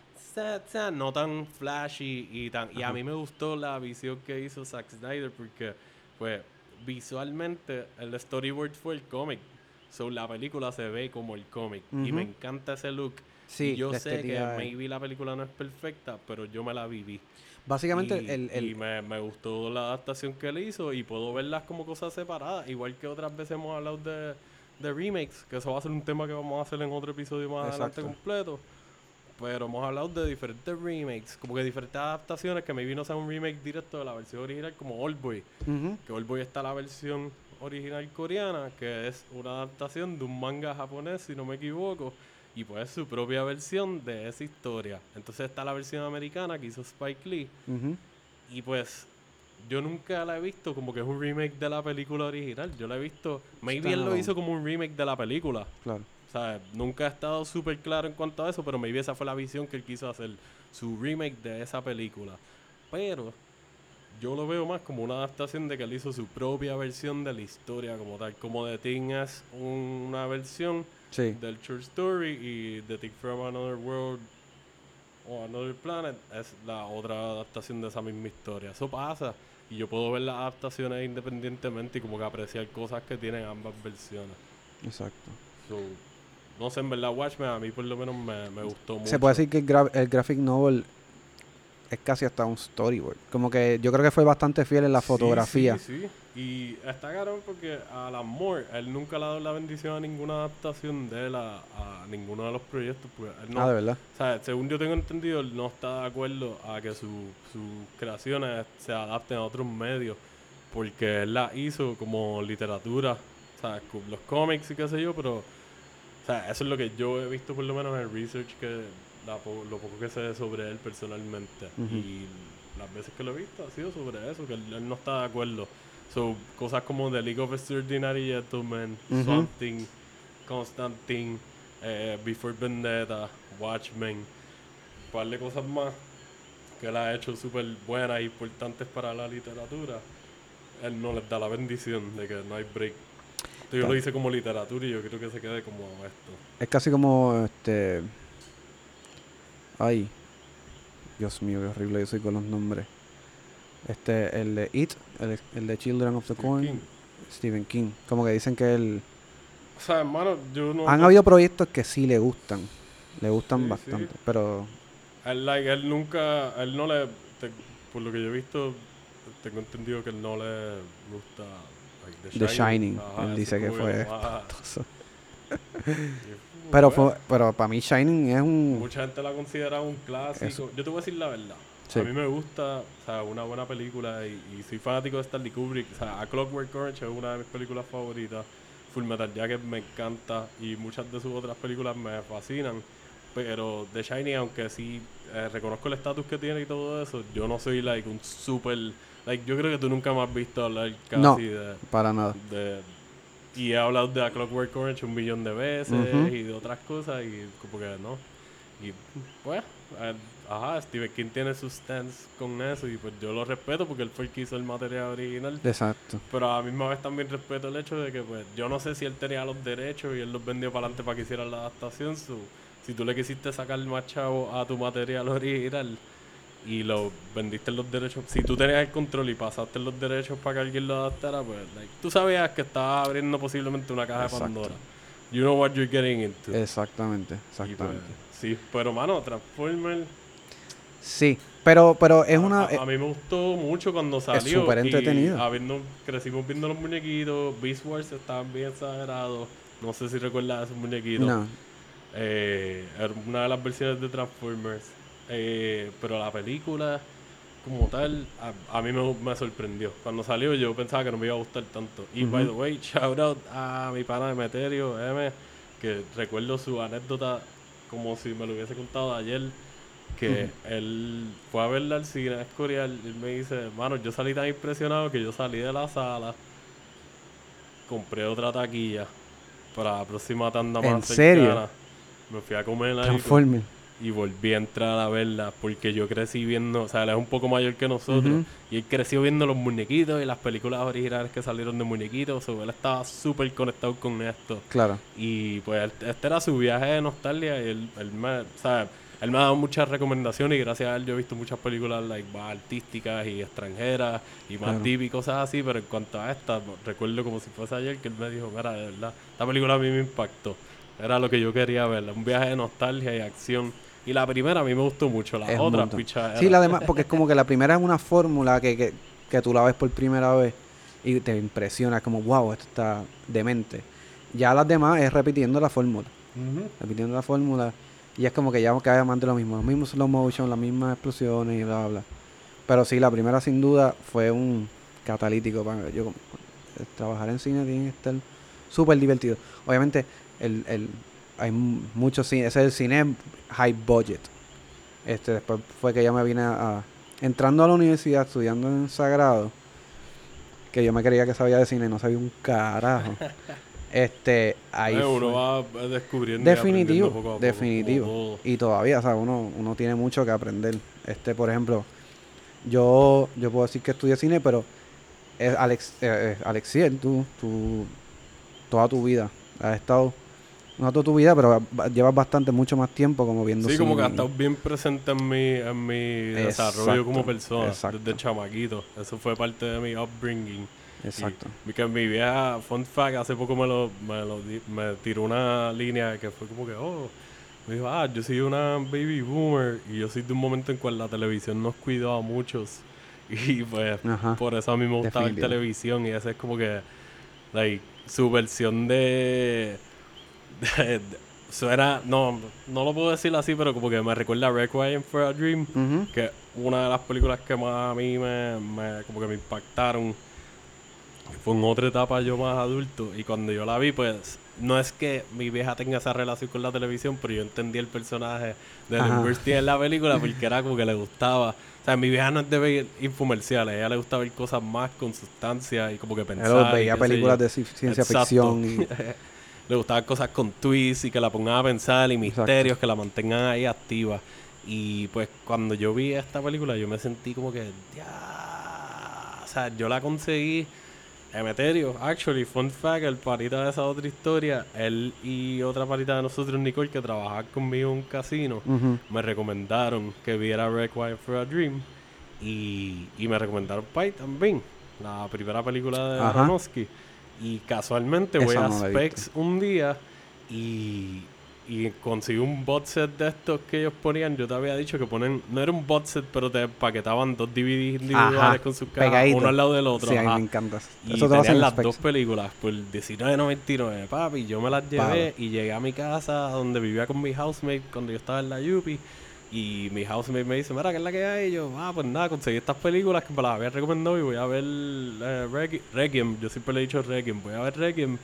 no tan flashy y tan... Y a mí me gustó la visión que hizo Zack Snyder porque, pues, visualmente el storyboard fue el cómic. So, la película se ve como el cómic. Y me encanta ese look. Sí, y yo sé que es- maybe la película no es perfecta, pero yo me la viví. Básicamente, y, el, el- y me, me gustó la adaptación que él hizo y puedo verlas como cosas separadas. Igual que otras veces hemos hablado de, de remakes, que eso va a ser un tema que vamos a hacer en otro episodio más adelante Exacto. completo. Pero hemos hablado de diferentes remakes, como que diferentes adaptaciones que maybe no sean un remake directo de la versión original, como Oldboy. Ujú. Que Oldboy está la versión original coreana, que es una adaptación de un manga japonés, si no me equivoco, y pues su propia versión de esa historia. Entonces está la versión americana que hizo Spike Lee, y pues yo nunca la he visto como que es un remake de la película original. Yo la he visto, maybe él lo hizo como un remake de la película. Claro. O sea, nunca ha estado súper claro en cuanto a eso, pero maybe esa fue la visión que él quiso hacer, su remake de esa película. Pero yo lo veo más como una adaptación de que él hizo su propia versión de la historia como tal. Como The Thing es un- una versión Sí. del True Story y The Thing from Another World o Another Planet es la otra adaptación de esa misma historia. Eso pasa y yo puedo ver las adaptaciones independientemente y como que apreciar cosas que tienen ambas versiones. Exacto. So, no sé, en verdad Watchmen a mí por lo menos me, me gustó mucho. Se puede decir que el graphic novel es casi hasta un storyboard. Como que yo creo que fue bastante fiel en la Sí, fotografía. Sí, sí. Y está caro porque a Alan Moore, él nunca le ha dado la bendición a ninguna adaptación de él a, a ninguno de los proyectos. Porque él no, Ah, de verdad. o sea, según yo tengo entendido, él no está de acuerdo a que su- sus creaciones se adapten a otros medios. Porque él las hizo como literatura, o sea, los cómics y qué sé yo, pero o sea, eso es lo que yo he visto por lo menos en el research que la po- lo poco que sé sobre él personalmente. Y las veces que lo he visto ha sido sobre eso, que él, él no está de acuerdo. So, cosas como The League of Extraordinary Gentlemen. Something, Constantine, eh, Before Vendetta, Watchmen, un par de cosas más que él ha hecho súper buenas e importantes para la literatura. Él no les da la bendición de que no hay break. Entonces, yo lo hice como literatura y yo creo que se quede como esto. Es casi como este. Ay. Dios mío, qué horrible yo soy con los nombres. Este, el de It, el, el de Children of the Corn, King. Stephen King. Como que dicen que él. O sea, hermano, yo no. Han habido proyectos que sí le gustan. Le gustan Sí, sí. bastante. Pero. Él, like, él nunca. Él no le. te- por lo que yo he visto, tengo entendido que él no le gusta. like, The Shining. Ajá, Él dice que fue y, [laughs] Pero, fue, pero para mí Shining es un... Mucha gente la considera un clásico. Eso. Yo te voy a decir la verdad. Sí. A mí me gusta, o sea, una buena película y, y soy fanático de Stanley Kubrick. O sea, A Clockwork Orange es una de mis películas favoritas. Full Metal Jacket me encanta y muchas de sus otras películas me fascinan. Pero The Shining, aunque sí eh, reconozco el estatus que tiene y todo eso, yo no soy like un super... Like, yo creo que tú nunca me has visto hablar casi No. de, Para nada. de- y he hablado de A Clockwork Orange un millón de veces y de otras cosas y como que no. Y pues, eh, ajá, Stephen King tiene sus stands con eso y pues yo lo respeto porque él fue el que hizo el material original. Exacto. Pero a la misma vez también respeto el hecho de que pues yo no sé si él tenía los derechos y él los vendió para adelante para que hicieran la adaptación. so, si tú le quisiste sacar más chavo a tu material original y lo vendiste los derechos, si tú tenías el control y pasaste los derechos para que alguien lo adaptara, pues like, tú sabías que estabas abriendo posiblemente una caja Exacto. de Pandora. You know what you're getting into. Exactamente. Pues, Exactamente. sí, pero mano, Transformers Sí. Pero, pero es a- una... A, a mí me gustó mucho cuando salió. súper y entretenido. habiendo- crecimos viendo los muñequitos. Beast Wars estaban bien exagerados. No sé si recuerdas esos muñequitos. no. Eh, era una de las versiones de Transformers. Eh, pero la película, como tal, a, a mí me, me sorprendió. Cuando salió, yo pensaba que no me iba a gustar tanto. Y by the way, shout out a mi pana Demeterio M, que recuerdo su anécdota como si me lo hubiese contado ayer. que él fue a verla al cine a Escorial y él me dice, mano, yo salí tan impresionado que yo salí de la sala, compré otra taquilla para la próxima tanda ¿En más serio? cercana, me fui a comer algo Transformer. Y volví a entrar a verla porque yo crecí viendo, o sea, él es un poco mayor que nosotros y él creció viendo los muñequitos y las películas originales que salieron de muñequitos, o él estaba súper conectado con esto. Claro. Y pues este era su viaje de nostalgia y él, él me, o sea, él me ha dado muchas recomendaciones y gracias a él yo he visto muchas películas like, más artísticas y extranjeras y más Claro. deep y cosas así, pero en cuanto a esta, recuerdo como si fuese ayer que él me dijo, mira, de verdad, esta película a mí me impactó. Era lo que yo quería ver, un viaje de nostalgia y acción. Y la primera a mí me gustó mucho, la Es otra, picha, Sí, la demás, porque es como que la primera es una fórmula que, que, que tú la ves por primera vez y te impresiona, como, wow, esto está demente. Ya las demás es repitiendo la fórmula, repitiendo la fórmula. Y es como que ya cae más de lo mismo, los mismos slow motion, las mismas explosiones y bla, bla, bla. Pero sí, la primera sin duda fue un catalítico para yo. eh, Trabajar en cine tiene que estar súper divertido. Obviamente, el, el, hay mu- mucho cine, ese es el cine high budget. Este, después fue que yo me vine a, a- entrando a la universidad, estudiando en Sagrado, que yo me creía que sabía de cine y no sabía un carajo. [laughs] Este, ahí Eh, uno fue. va descubriendo y Definitivo, poco a poco, definitivo. como. Y todavía, o sea, uno, uno tiene mucho que aprender. Este, por ejemplo, yo, yo puedo decir que estudié cine, pero es Alex, eh, eh, Alexiel, tú, tú, toda tu vida has estado, no toda tu vida, pero llevas bastante, mucho más tiempo como viendo Sí, como que cine ha estado bien presente en mi, en mi desarrollo como persona, exacto. desde chamaquito. Eso fue parte de mi upbringing. Exacto. Y, que mi vieja, fun fact, hace poco me lo, me lo di- me tiró una línea que fue como que, oh, me dijo, ah, yo soy una baby boomer y yo soy de un momento en cual la televisión nos cuidó a muchos. [laughs] Y pues Ajá. por eso a mí me gustaba Definitivo. televisión y esa es como que, like, su versión de... [laughs] suena, no, no lo puedo decir así, pero como que me recuerda a Requiem for a Dream Ujú. que una de las películas que más a mí me, me- como que me impactaron fue en otra etapa yo más adulto y cuando yo la vi pues no es que mi vieja tenga esa relación con la televisión pero yo entendí el personaje de. Limberty en la película [laughs] porque era como que le gustaba o sea mi vieja no es de ver infomerciales a ella le gusta ver cosas más con sustancia y como que pensar y veía películas de ci- ciencia Exacto. ficción y [laughs] le gustaban cosas con twists y que la pongan a pensar y misterios que la mantengan ahí activa. Y pues cuando yo vi esta película yo me sentí como que, ya, o sea, yo la conseguí. Emeterio, actually, fun fact, el parita de esa otra historia, él y otra parita de nosotros, Nicole, que trabajaba conmigo en un casino, me recomendaron que viera Requiem for a Dream y, y me recomendaron Pi también, la primera película de. Aronofsky. Y casualmente voy a no Specs un día y, y conseguí un bot set de estos que ellos ponían. Yo te había dicho que ponen, no era un bot set, pero te paquetaban dos DVDs individuales Ajá, con sus cajas, uno al lado del otro. Sí, a mí ajá. me encanta. Y Eso te tenían en las Specs. dos películas por 19.99, papi. Yo me las llevé y llegué a mi casa donde vivía con mi housemate cuando yo estaba en la Yupi. Y mi housemate me dice, mira, ¿qué es la que hay? Y yo, ah, pues nada, conseguí estas películas que me las había recomendado y voy a ver eh, Requi- Requiem. Yo siempre le he dicho Requiem. Voy a ver Requiem.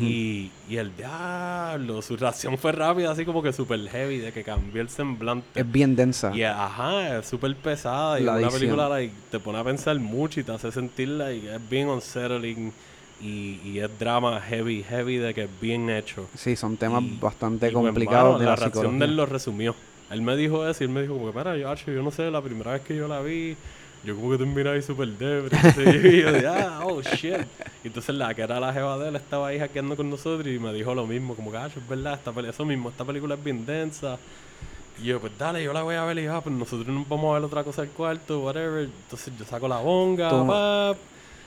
Y, y el diablo, su reacción fue rápida, así como que super heavy, de que cambió el semblante. Es bien densa. Y ajá, es súper pesada. Y La una edición. película like, te pone a pensar mucho y te hace sentir like, es bien unsettling. Y, y es drama heavy, heavy de que es bien hecho. Sí, son temas Y- bastante Y, pues, complicados de la la, reacción de él lo resumió. Él me dijo eso y él me dijo como que, mira, yo, yo no sé, la primera vez que yo la vi, yo como que terminé ahí súper débil. y yo dije, ah, oh, shit. Y entonces la que era la jeva de él estaba ahí hackeando con nosotros y me dijo lo mismo, como que, acho, es verdad, esta peli- eso mismo, esta película es bien densa. Y yo, pues dale, yo la voy a ver y ah, pues nosotros nos vamos a ver otra cosa al cuarto, whatever. Entonces yo saco la bonga, pap,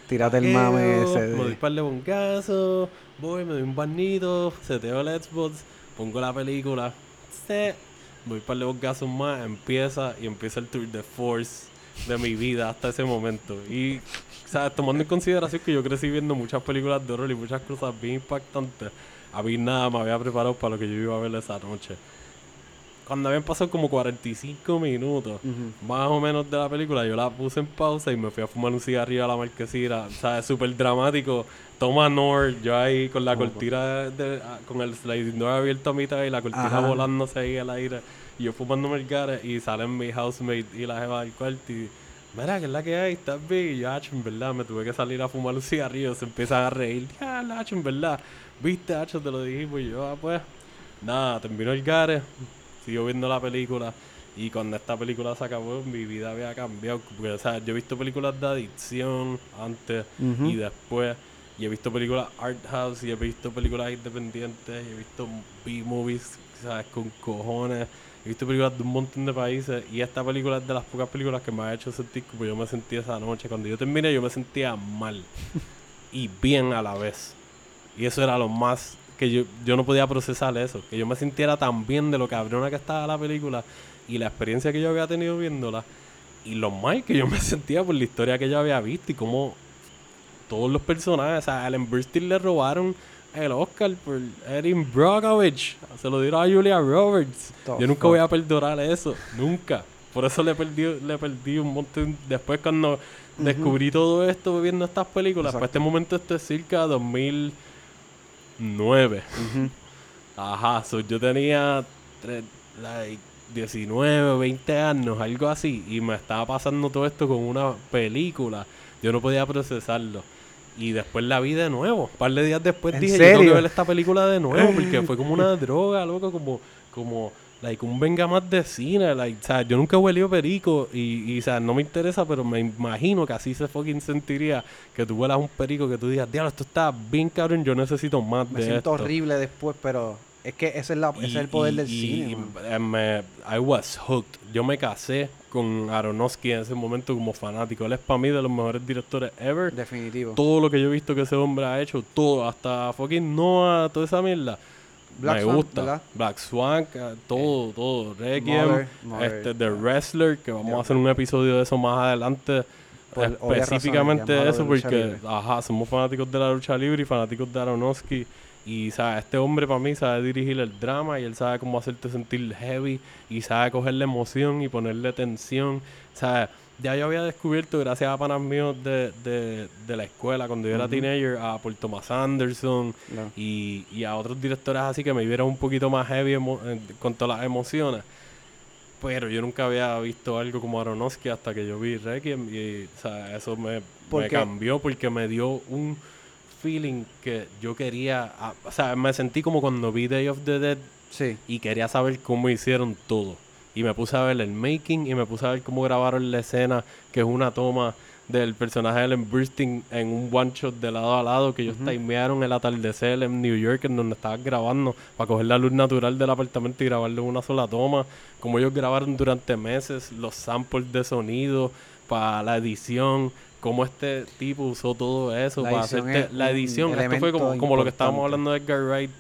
Tírate el mame ese. Me doy de- un par de bongazos, voy, me doy un barnito, seteo el Xbox, pongo la película, me doy un par de bongazos más, empieza y empieza el tour de force de mi vida hasta ese momento. Y, ¿sabes? Tomando en consideración que yo crecí viendo muchas películas de horror y muchas cosas bien impactantes, a mí nada me había preparado para lo que yo iba a ver esa noche. Cuando habían pasado como 45 minutos, más o menos de la película, yo la puse en pausa y me fui a fumar un cigarrillo a la marquesina. O sea, es súper dramático. Toma Nord, yo ahí con la cortina, de, ah, con el sliding abierto a mitad y la cortina Ajá. volándose ahí al aire. y yo fumándome el gare y salen mi housemate y la jeva del cuarto y mira que es la que hay, estás bien y yo hacho en verdad me tuve que salir a fumar un cigarrillo se empiezan a reír. Ya hacho en verdad viste hacho te lo dijimos y yo ah pues nada terminó el gare sigo viendo la película y cuando esta película se acabó mi vida había cambiado. Porque o sea yo he visto películas de adicción antes y después y he visto películas art house y he visto películas independientes y he visto B-movies sabes con cojones. He visto películas de un montón de países y esta película es de las pocas películas que me ha hecho sentir como yo me sentí esa noche. Cuando yo terminé yo me sentía mal [laughs] y bien a la vez. Y eso era lo más que yo, yo no podía procesar eso que yo me sintiera tan bien de lo cabrona que estaba la película y la experiencia que yo había tenido viéndola y lo mal que yo me [laughs] sentía por la historia que yo había visto y cómo todos los personajes, o sea, a Ellen Burstyn le robaron el Oscar por Erin Brockovich. Se lo dieron a Julia Roberts. Yo nunca voy a perdonar eso, nunca. Por eso le perdí, le perdí un montón. Después cuando descubrí todo esto viendo estas películas, pues Exacto. este momento esto es circa 2009. Ujú. Ajá, so yo tenía tre- like, 19 o 20 años, algo así, y me estaba pasando todo esto con una película. Yo no podía procesarlo. Y después la vi de nuevo. Un par de días después ¿En dije, yo tengo que ver esta película de nuevo, porque [laughs] fue como una droga, loco, como, como, like, un venga más de cine. Like, o sea, yo nunca he huelido perico y, y, o sea, no me interesa, pero me imagino que así se fucking sentiría que tú huelas un perico que tú digas, diablo, esto está bien cabrón, yo necesito más Me de siento esto". horrible después, pero es que ese es, la, ese es el poder del y- cine. y, mano. eh, me- I was hooked. Yo me casé con Aronofsky en ese momento como fanático. Él es para mí de los mejores directores ever. Definitivo. Todo lo que yo he visto que ese hombre ha hecho, todo, hasta fucking Noah, toda esa mierda. Black me Swan, gusta. ¿verdad? Black Swan, eh, todo, todo. Requiem, Mother, Mother, este, The Wrestler, que vamos a hacer un episodio de eso más adelante. Por específicamente razones, eso, porque, ajá, somos fanáticos de la lucha libre y fanáticos de Aronofsky. Y, ¿sabes? Este hombre para mí sabe dirigir el drama y él sabe cómo hacerte sentir heavy y sabe cogerle emoción y ponerle tensión. ¿Sabes? Ya yo había descubierto, gracias a panas míos de, de, de la escuela, cuando yo era teenager, a Paul Thomas Anderson y, y a otros directores así que me vieron un poquito más heavy en- con todas las emociones. Pero yo nunca había visto algo como Aronofsky hasta que yo vi Requiem y o sea, eso me, ¿Por me cambió porque me dio un feeling que yo quería, o sea, me sentí como cuando vi Day of the Dead Sí. y quería saber cómo hicieron todo. Y me puse a ver el making y me puse a ver cómo grabaron la escena, que es una toma del personaje de Ellen Burstyn en un one shot de lado a lado, que ellos Ujú. timearon el atardecer en New York, en donde estaban grabando, para coger la luz natural del apartamento y grabarlo en una sola toma. Como ellos grabaron durante meses los samples de sonido para la edición. Cómo este tipo usó todo eso La para hacerte es la edición. Esto fue como, como lo que estábamos hablando de Edgar Wright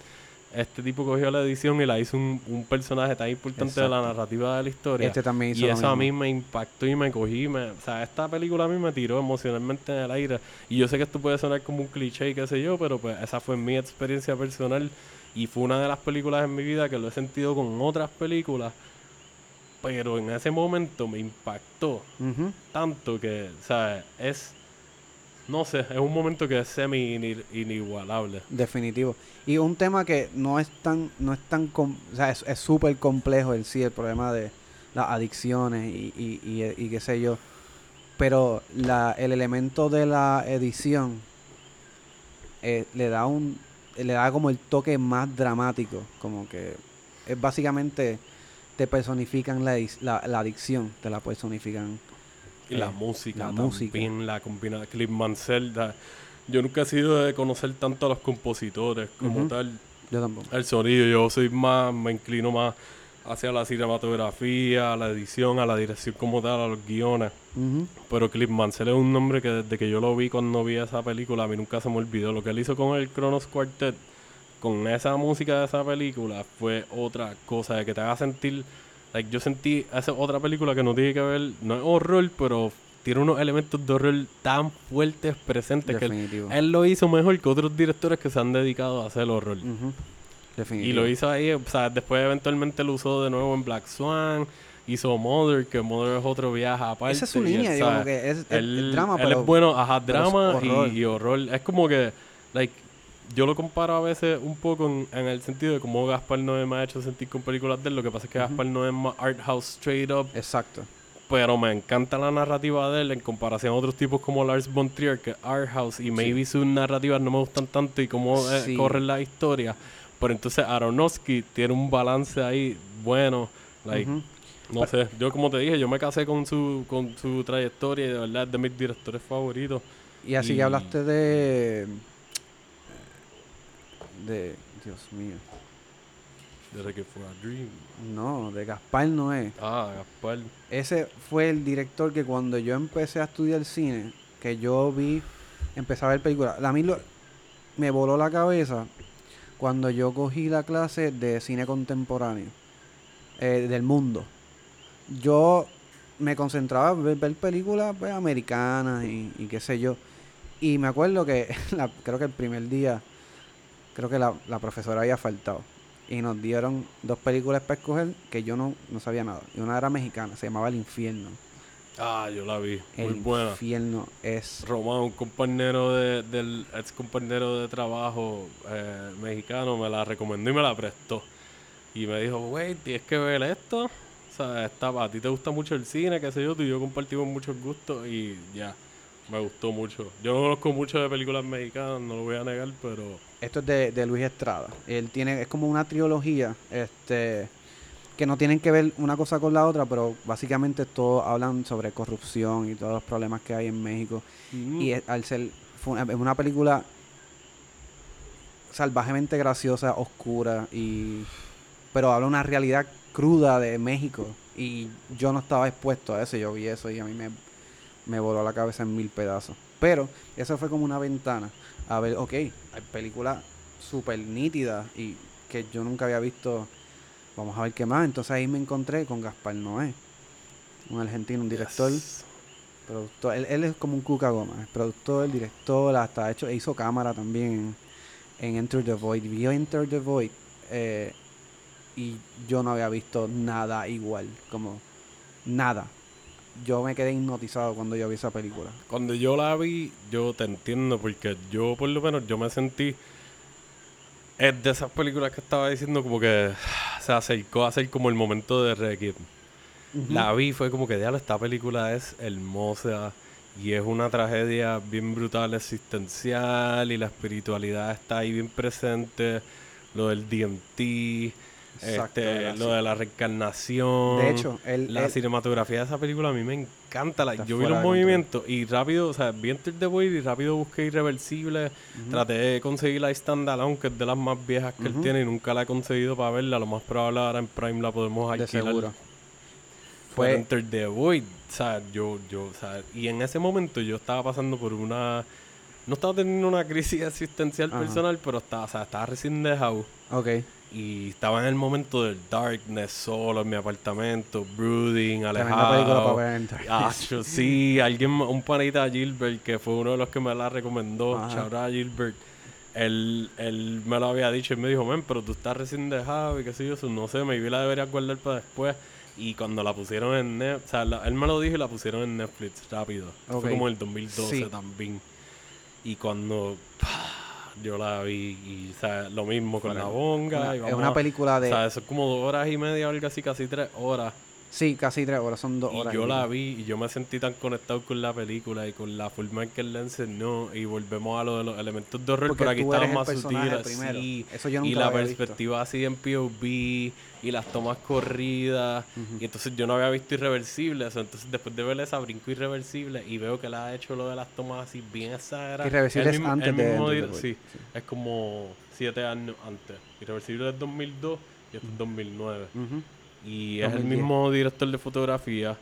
este tipo cogió la edición y la hizo un, un personaje tan importante de la narrativa de la historia. Este también hizo y eso a mí mismo. me impactó y me cogí. Me, o sea, esta película a mí me tiró emocionalmente en el aire. Y yo sé que esto puede sonar como un cliché y qué sé yo, pero pues esa fue mi experiencia personal. Y fue una de las películas en mi vida que lo he sentido con otras películas. Pero en ese momento me impactó tanto que, o sea, es... No sé, es un momento que es semi ini- inigualable. Definitivo. Y un tema que no es tan, no es tan, com- o sea, es súper complejo en sí, el problema de las adicciones y, y, y, qué sé yo. Pero la, el elemento de la edición eh, le da un, le da como el toque más dramático, como que es básicamente te personifican la, la adicción, te la personifican. Y la música la también, música. la combina Cliff Mansell. da- Yo nunca he sido de conocer tanto a los compositores como tal. Yo tampoco. El sonido, yo soy más, me inclino más hacia la cinematografía, a la edición, a la dirección como tal, a los guiones. Pero Cliff Mansell es un nombre que desde que yo lo vi cuando vi esa película, a mí nunca se me olvidó. Lo que él hizo con el Kronos Quartet, con esa música de esa película, fue otra cosa, de que te haga sentir... Like, yo sentí esa otra película que no tiene que ver, no es horror, pero tiene unos elementos de horror tan fuertes presentes que él, lo hizo mejor que otros directores que se han dedicado a hacer horror. Definitivo. Y lo hizo ahí, o sea, después eventualmente lo usó de nuevo en Black Swan, hizo Mother, que Mother es otro viaje aparte. Esa es su y él línea, yo como que es, él, drama, él pero es bueno, ajá, drama y- y, horror. Es como que, like, yo lo comparo a veces un poco en, en el sentido de cómo Gaspar Noé me ha hecho sentir con películas de él. Lo que pasa es que. Gaspar Noé es más art house straight up, Exacto. pero me encanta la narrativa de él en comparación a otros tipos como Lars von Trier, que es art house, y maybe sus narrativas no me gustan tanto y cómo eh, Sí. corren las historias. Pero entonces Aronofsky tiene un balance ahí bueno. Like. No sé, yo como te dije, yo me casé con su, con su trayectoria y de verdad es de mis directores favoritos. Y así Y- que hablaste de. De. Dios mío. Desde que fue a Dream. No, de Gaspar Noé. Ah, Gaspar. Ese fue el director que cuando yo empecé a estudiar cine, que yo vi, empecé a ver películas. A mí lo- me voló la cabeza cuando yo cogí la clase de cine contemporáneo eh, del mundo. Yo me concentraba en ver, ver películas pues, americanas y, y qué sé yo. Y me acuerdo que [laughs] la- creo que el primer día, creo que la, la profesora había faltado. Y nos dieron dos películas para escoger que yo no, no sabía nada. Y una era mexicana, se llamaba El Infierno. Ah, yo la vi. Muy buena. Infierno es... Román, un compañero de, del ex compañero de trabajo eh, mexicano, me la recomendó y me la prestó. Y me dijo, güey, tienes que ver esto. O sea, está, a ti te gusta mucho el cine, qué sé yo, tú y yo compartimos muchos gustos y ya, me gustó mucho. Yo no conozco mucho de películas mexicanas, no lo voy a negar, pero Esto es de, de Luis Estrada. Él tiene, es como una trilogía, este, que no tienen que ver una cosa con la otra, pero básicamente todos hablan sobre corrupción y todos los problemas que hay en México. Y es- al ser fue una, es una película salvajemente graciosa, oscura y pero habla una realidad cruda de México y yo no estaba expuesto a eso, yo vi eso y a mí me, me voló la cabeza en mil pedazos. Pero eso fue como una ventana a ver, ok, hay películas súper nítidas y que yo nunca había visto, vamos a ver qué más. Entonces ahí me encontré con Gaspar Noé, un argentino, un director Yes. productor, él, él es como un cuca goma, es productor, director, hasta hecho, e hizo cámara también en, en Enter the Void, vio Enter the Void eh, y yo no había visto nada igual, como nada. Yo me quedé hipnotizado cuando yo vi esa película. Cuando yo la vi, yo te entiendo, porque yo por lo menos yo me sentí. Es de esas películas que estaba diciendo como que [sighs] se acercó a ser como el momento de Requiem. La vi, fue como que, diablo, esta película es hermosa y es una tragedia bien brutal existencial y la espiritualidad está ahí bien presente. Lo del DMT, Exacto, este, lo de la reencarnación. De hecho, La cinematografía de esa película a mí me encanta. Está yo vi los de movimientos y rápido, o sea, vi Enter the Void y rápido busqué Irreversible. Traté de conseguir la Standalone, que es de las más viejas que él tiene y nunca la he conseguido para verla. Lo más probable ahora en Prime la podemos de alquilar. seguro. Fue Fue- Enter the Void. O sea, yo, yo, o sea, y en ese momento yo estaba pasando por una. No estaba teniendo una [laughs] crisis existencial Ajá. personal, pero estaba, o sea, estaba recién dejado. Ok. Y estaba en el momento del darkness, solo en mi apartamento, brooding, alejado. Ah, yo [laughs] sí, alguien, un panita Gilbert, que fue uno de los que me la recomendó, Ajá. shout out a Gilbert. Él, él me lo había dicho y me dijo, men, pero tú estás recién dejado y qué sé yo, no sé, me la debería guardar para después. Y cuando la pusieron en Netflix, o sea, la- él me lo dijo y la pusieron en Netflix rápido. Ok. Fue como en el 2012 Sí. también. Y cuando pah, yo la vi, y, sea, lo mismo con la bonga. Una- y es vamos una a- película de... O sea, eso es como dos horas y media, algo así, casi tres horas. Sí, casi tres horas, son dos Y horas. yo la vi y yo me sentí tan conectado con la película y con la forma en que él la enseñó. Y volvemos a lo de los elementos de horror, Porque pero aquí estaban más sutiles. primero. sí. Eso yo y la visto. perspectiva así en POV y las tomas corridas. Y entonces yo no había visto Irreversible. entonces después de ver esa brinco Irreversible y veo que él ha hecho lo de las tomas así bien exageradas. Irreversible es antes de mismo Sí, sí. es como siete años antes. Irreversible es 2002 y esto es 2009. Ujú. Y es el 2010. mismo director de fotografía.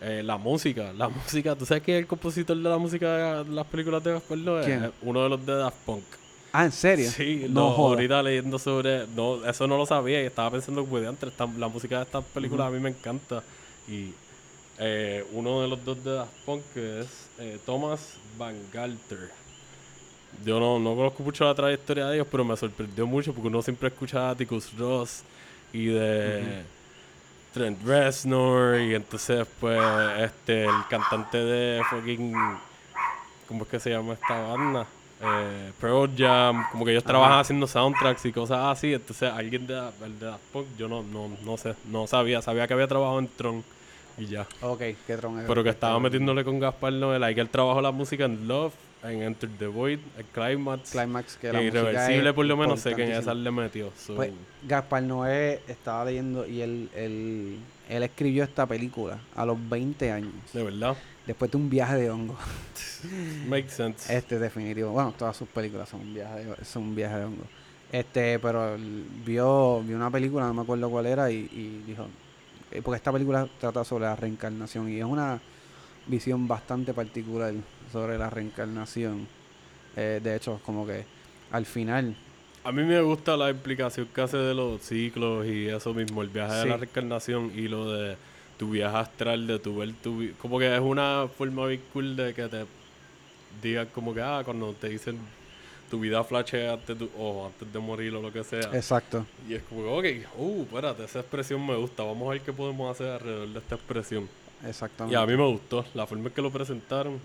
Eh, la música, la [laughs] música, ¿tú sabes quién es el compositor de la música de las películas de Gaspar? ¿Quién? Eh, Uno de los de Daft Punk. Ah, ¿en serio? Sí, no no, ahorita leyendo sobre... No, eso no lo sabía y estaba pensando que entre esta- la música de estas películas a mí me encanta. Y eh, uno de los dos de Daft Punk que es eh, Thomas Van Galter. Yo no, no conozco mucho la trayectoria de ellos, pero me sorprendió mucho porque uno siempre escucha a Atticus Ross y de Trent Reznor y entonces pues este el cantante de fucking ¿cómo es que se llama esta banda? Eh, Pearl Jam, como que ellos trabajan haciendo soundtracks y cosas así. Entonces, alguien de, el de Daft Punk, yo no, no, no sé, no sabía. Sabía que había trabajado en Tron y ya. Ok, qué tron es. Pero que estaba metiéndole con Gaspar Noel. que él trabajó la música en Love, en Enter the Void, en Climax. Climax, que Irreversible, por lo menos, sé que en esa le metió. So, Pues, Gaspar Noé estaba leyendo y él, él, él escribió esta película a los 20 años, de verdad, después de un viaje de hongo. [laughs] makes sense. Este definitivo. Bueno, todas sus películas son un viaje de, son un viaje de hongo. Este, pero él vio, vio una película, no me acuerdo cuál era, y, y dijo, eh, porque esta película trata sobre la reencarnación y es una visión bastante particular sobre la reencarnación. Eh, de hecho, como que al final, A mí me gusta la implicación que hace de los ciclos y eso mismo, el viaje de la reencarnación y lo de tu viaje astral, de tu ver tu Como que es una forma bien cool de que te digan como que, ah, cuando te dicen tu vida flashea antes, de tu- o antes de morir o lo que sea. exacto. Y es como que, ok, uh, espérate, esa expresión me gusta, vamos a ver qué podemos hacer alrededor de esta expresión. Exactamente. Y a mí me gustó, la forma en que lo presentaron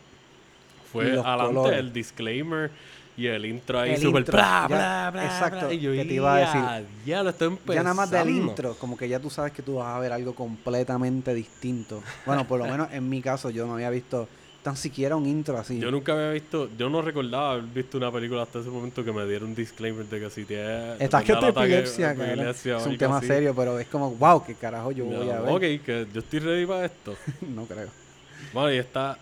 fue adelante colores. el disclaimer y el intro ahí súper bla, bla, bla, exacto, bla. Y yo, que te iba a decir. "Ya, Ya lo estoy empezando. Ya nada más del intro, como que ya tú sabes que tú vas a ver algo completamente distinto. Bueno, por lo menos en mi caso yo no había visto tan siquiera un intro así. Yo nunca había visto, yo no recordaba haber visto una película hasta ese momento que me diera un disclaimer de que si tienes... Estás que te te epilepsia, Es un tema así. serio, pero es como, wow, qué carajo yo Ya, voy a ver. Ok, que yo estoy ready para esto. [laughs] no creo. Bueno, y está.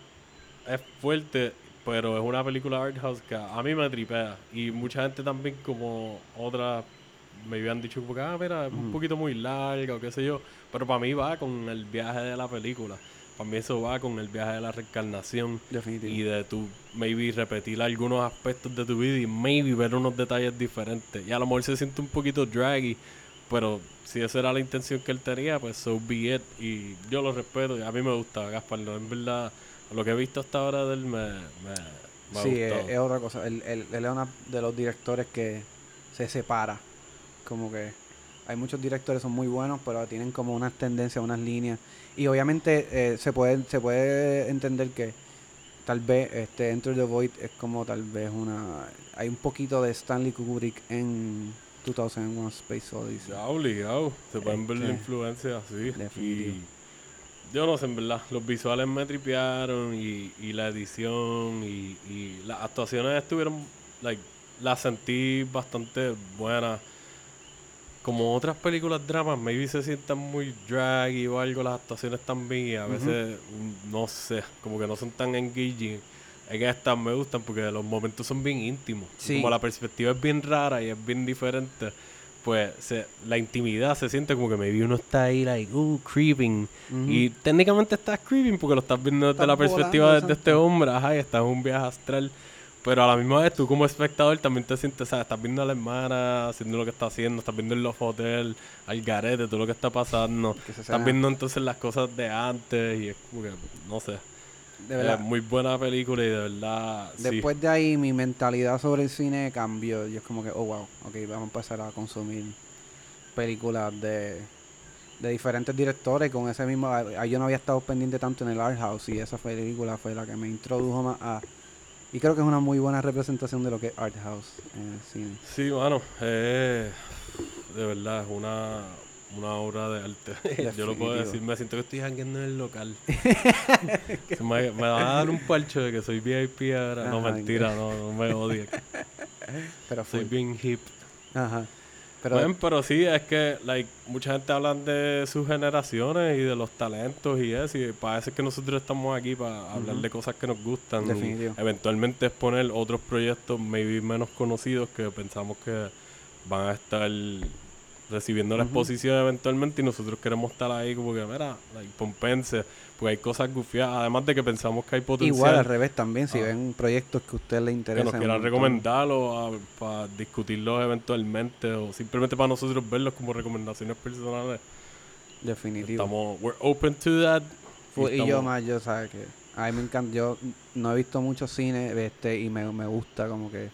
Es fuerte, pero es una película art house que a mí me tripea. Y mucha gente también, como otras, me habían dicho, como que, ah, mira, es un poquito muy larga o qué sé yo. Pero para mí va con el viaje de la película. Para mí eso va con el viaje de la reencarnación. Definitivo. Y de tu, maybe, repetir algunos aspectos de tu vida y maybe ver unos detalles diferentes. Y a lo mejor se siente un poquito draggy, pero si esa era la intención que él tenía, pues so be it. Y yo lo respeto y a mí me gusta Gaspar. No, en verdad, lo que he visto hasta ahora de él me, me, me ha sí, es, otra cosa. Él, él- él es uno de los directores que se separa. Como que hay muchos directores que son muy buenos, pero tienen como unas tendencias, unas líneas. Y obviamente eh, se puede se puede entender que tal vez este Enter the Void es como tal vez una... Hay un poquito de Stanley Kubrick en 2001 Space Odyssey. Ya obligado. Se pueden ver la Este, influencia así. definitivo. Y yo no sé, en verdad. Los visuales me tripearon y, y la edición y, y las actuaciones estuvieron, like, las sentí bastante buenas. Como otras películas dramas, maybe se sientan muy draggy o algo, las actuaciones también y a veces, mm, no sé, como que no son tan engaging. En estas me gustan porque los momentos son bien íntimos. Sí. Como la perspectiva es bien rara y es bien diferente, pues se- la intimidad se siente como que maybe uno está ahí, like, uh, creeping. Y técnicamente estás creeping porque lo estás viendo desde Estás la perspectiva de este hombre, ajá, y estás en un viaje astral. Pero a la misma vez tú como espectador también te sientes, ¿sabes? Estás viendo a la hermana haciendo lo que está haciendo, estás viendo en los hoteles, al garete, todo lo que está pasando. Que Estás viendo entonces las cosas de antes y es como que, no sé. De verdad, Es muy buena película y de verdad, sí. Después de ahí mi mentalidad sobre el cine cambió. Yo es como que, oh wow, ok, vamos a empezar a consumir películas de, de diferentes directores con ese mismo... ah, Yo no había estado pendiente tanto en el art house y esa película fue la que me introdujo más a... Y creo que es una muy buena representación de lo que es art house en el cine. Sí, mano, eh, de verdad es una, una obra de arte. [laughs] Yo lo puedo decir, me siento que estoy jangueando en el local. [laughs] Me, me va a dar un parcho de que soy VIP ahora. No, mentira, no, no me odien. Pero Soy bien hip. Ajá. Pero Pero, pero sí, es que like, mucha gente habla de sus generaciones y de los talentos y eso. Y parece que nosotros estamos aquí para hablar de cosas que nos gustan. y Definitivo. eventualmente exponer otros proyectos, maybe menos conocidos, que pensamos que van a estar recibiendo la exposición eventualmente. Y nosotros queremos estar ahí como que, mira, like, pompense. Porque hay cosas gufiadas. Además de que pensamos que hay potencial. igual al revés también, si Ah. ven proyectos que a usted le que interesan. nos quieran recomendarlo para discutirlos eventualmente o simplemente para nosotros verlos como recomendaciones personales. Definitivo. Estamos, we're open to that. Y yo estamos- más, yo sabes que a mí me encanta, yo no he visto mucho cine este y me, me gusta como que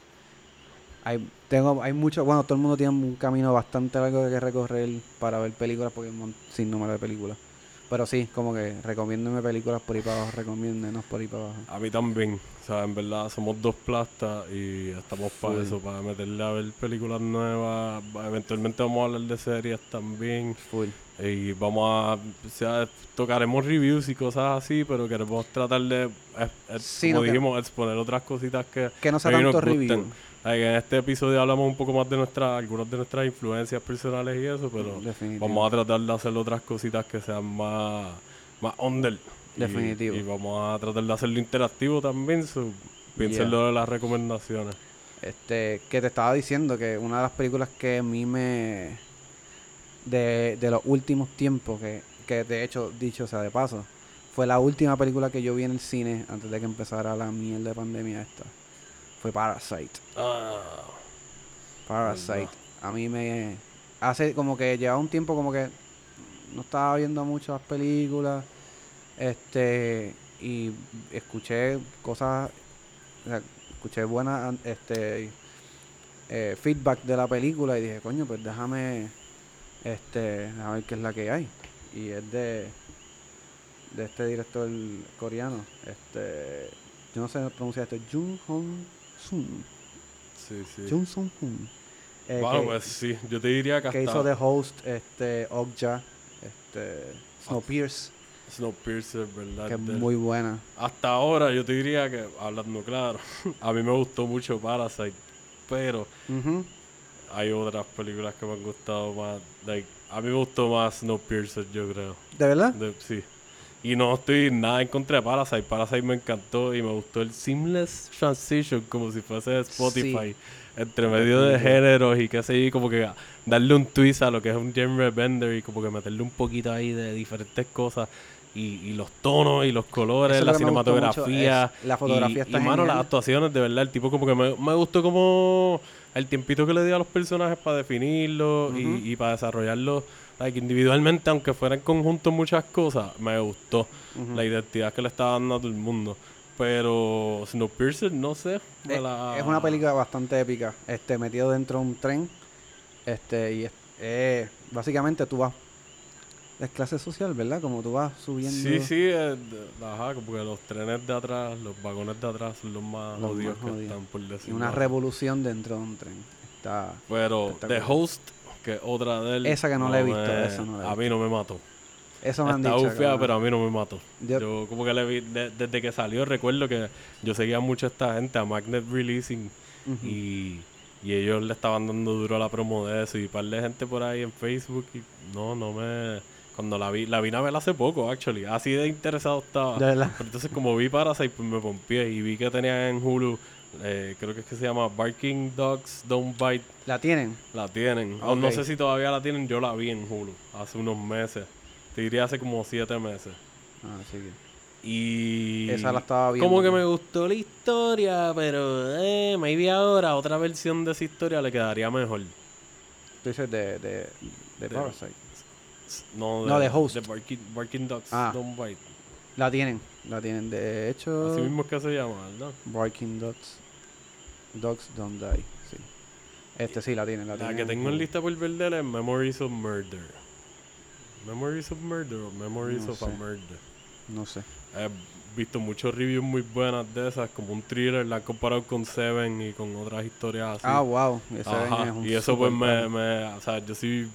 hay tengo hay mucho, bueno, todo el mundo tiene un camino bastante largo que recorrer para ver películas porque hay un sin número de películas. Pero sí, como que recomiéndeme películas por ahí para abajo, recomiéndenos por ahí para abajo. A mí también. O sea, en verdad somos dos plastas y estamos para eso, para meterle a ver películas nuevas. Eventualmente vamos a hablar de series también. Full. Y vamos a. O sea, tocaremos reviews y cosas así, pero queremos tratar de. eh, Sí, como no, que- dijimos, exponer otras cositas que. Que no sea tanto nos review. Like, en este episodio hablamos un poco más de nuestras, algunas de nuestras influencias personales y eso, pero Definitivo. vamos a tratar de hacer otras cositas que sean más, más under. Definitivo. Y, vamos a tratar de hacerlo interactivo también, so, piénsenlo de las recomendaciones. Este, que te estaba diciendo que una de las películas que a mí me. De, de los últimos tiempos, que, que de hecho, dicho sea de paso, fue la última película que yo vi en el cine antes de que empezara la mierda de pandemia esta. Fue Parasite. Ah, Parasite. A mí me. Hace como que lleva un tiempo como que no estaba viendo muchas películas. Este. Y escuché cosas. o sea, escuché buenas este, eh, feedback de la película y dije, coño, pues déjame. Este. A ver qué es la que hay. Y es de. De este director coreano. Este. Yo no sé pronunciar esto. Jung Hong Sun. sí, sí. Jung Sung Hoon. Eh, bueno, que, pues sí, yo te diría que que hasta hizo de host este Okja, este Snowpiercer, Snowpiercer, ¿verdad? que es muy buena. Hasta ahora yo te diría que, hablando claro, [laughs] a mí me gustó mucho Parasite, pero. Hay otras películas que me han gustado más. Like, a mí me gustó más Snowpiercer, yo creo. ¿De verdad? De- sí. Y no estoy nada en contra de Parasite. Parasite me encantó y me gustó el seamless transition, como si fuese Spotify. Entre medio de géneros y qué sé yo, como que darle un twist a lo que es un genre bender y como que meterle un poquito ahí de diferentes cosas. Y, y los tonos y los colores, Eso la cinematografía. la fotografía y, está y, mano, las actuaciones, de verdad, el tipo como que me, me gustó como el tiempito que le dio a los personajes para definirlos y, y para desarrollarlos like, individualmente, aunque fuera en conjunto muchas cosas, me gustó la identidad que le estaba dando a todo el mundo. Pero Snowpiercer, no sé. Eh, la- Es una película bastante épica, este metido dentro de un tren, este y es, eh, básicamente tú vas es clase social, ¿verdad? Como tú vas subiendo Sí, sí, eh, ajá, como que los trenes de atrás, los vagones de atrás son los más Los jodidos más que jodidos. están, por y decirlo una revolución dentro de un tren. Está Pero The. Host, que es otra de él. Esa que no la he visto, me- esa no la he A mí no me mató. eso me han Está dicho. cabrón. pero a mí no me mató. Yo- Yo como que le vi, de- desde que salió recuerdo que yo seguía mucho a esta gente, a Magnet Releasing, y, y ellos le estaban dando duro a la promo de eso, y un par de gente por ahí en Facebook, y no, no me... Cuando la vi, la vine a ver hace poco, actually, así de interesado estaba. De verdad. Pero entonces como vi Parasite, pues me pompié, y vi que tenía en Hulu, eh, creo que es que se llama Barking Dogs Don't Bite, ¿La tienen? la tienen. O no sé si todavía la tienen, yo la vi en Hulu hace unos meses. Te diría hace como siete meses. Ah, sí que- Y. Esa la estaba viendo. Como que me gustó la historia, pero eh, maybe ahora otra versión de esa historia le quedaría mejor. Tú dices de, de, de De- Parasite. No, No, de Host. De Barking, Barking Dogs Ah. Don't Bite. La tienen. La tienen. De hecho, Así mismo es que se llama, ¿verdad? Barking Dogs. Dogs Don't Die. Sí. Este sí la tienen. La, La tienen que tengo en lista por ver de es Memories of Murder. Memories of Murder o Memories No of a. Murder. No sé. He visto muchos reviews muy buenas de esas, como un thriller, la han comparado con Seven y con otras historias así. Ah, wow. Es un y eso pues me, me, o sea, yo soy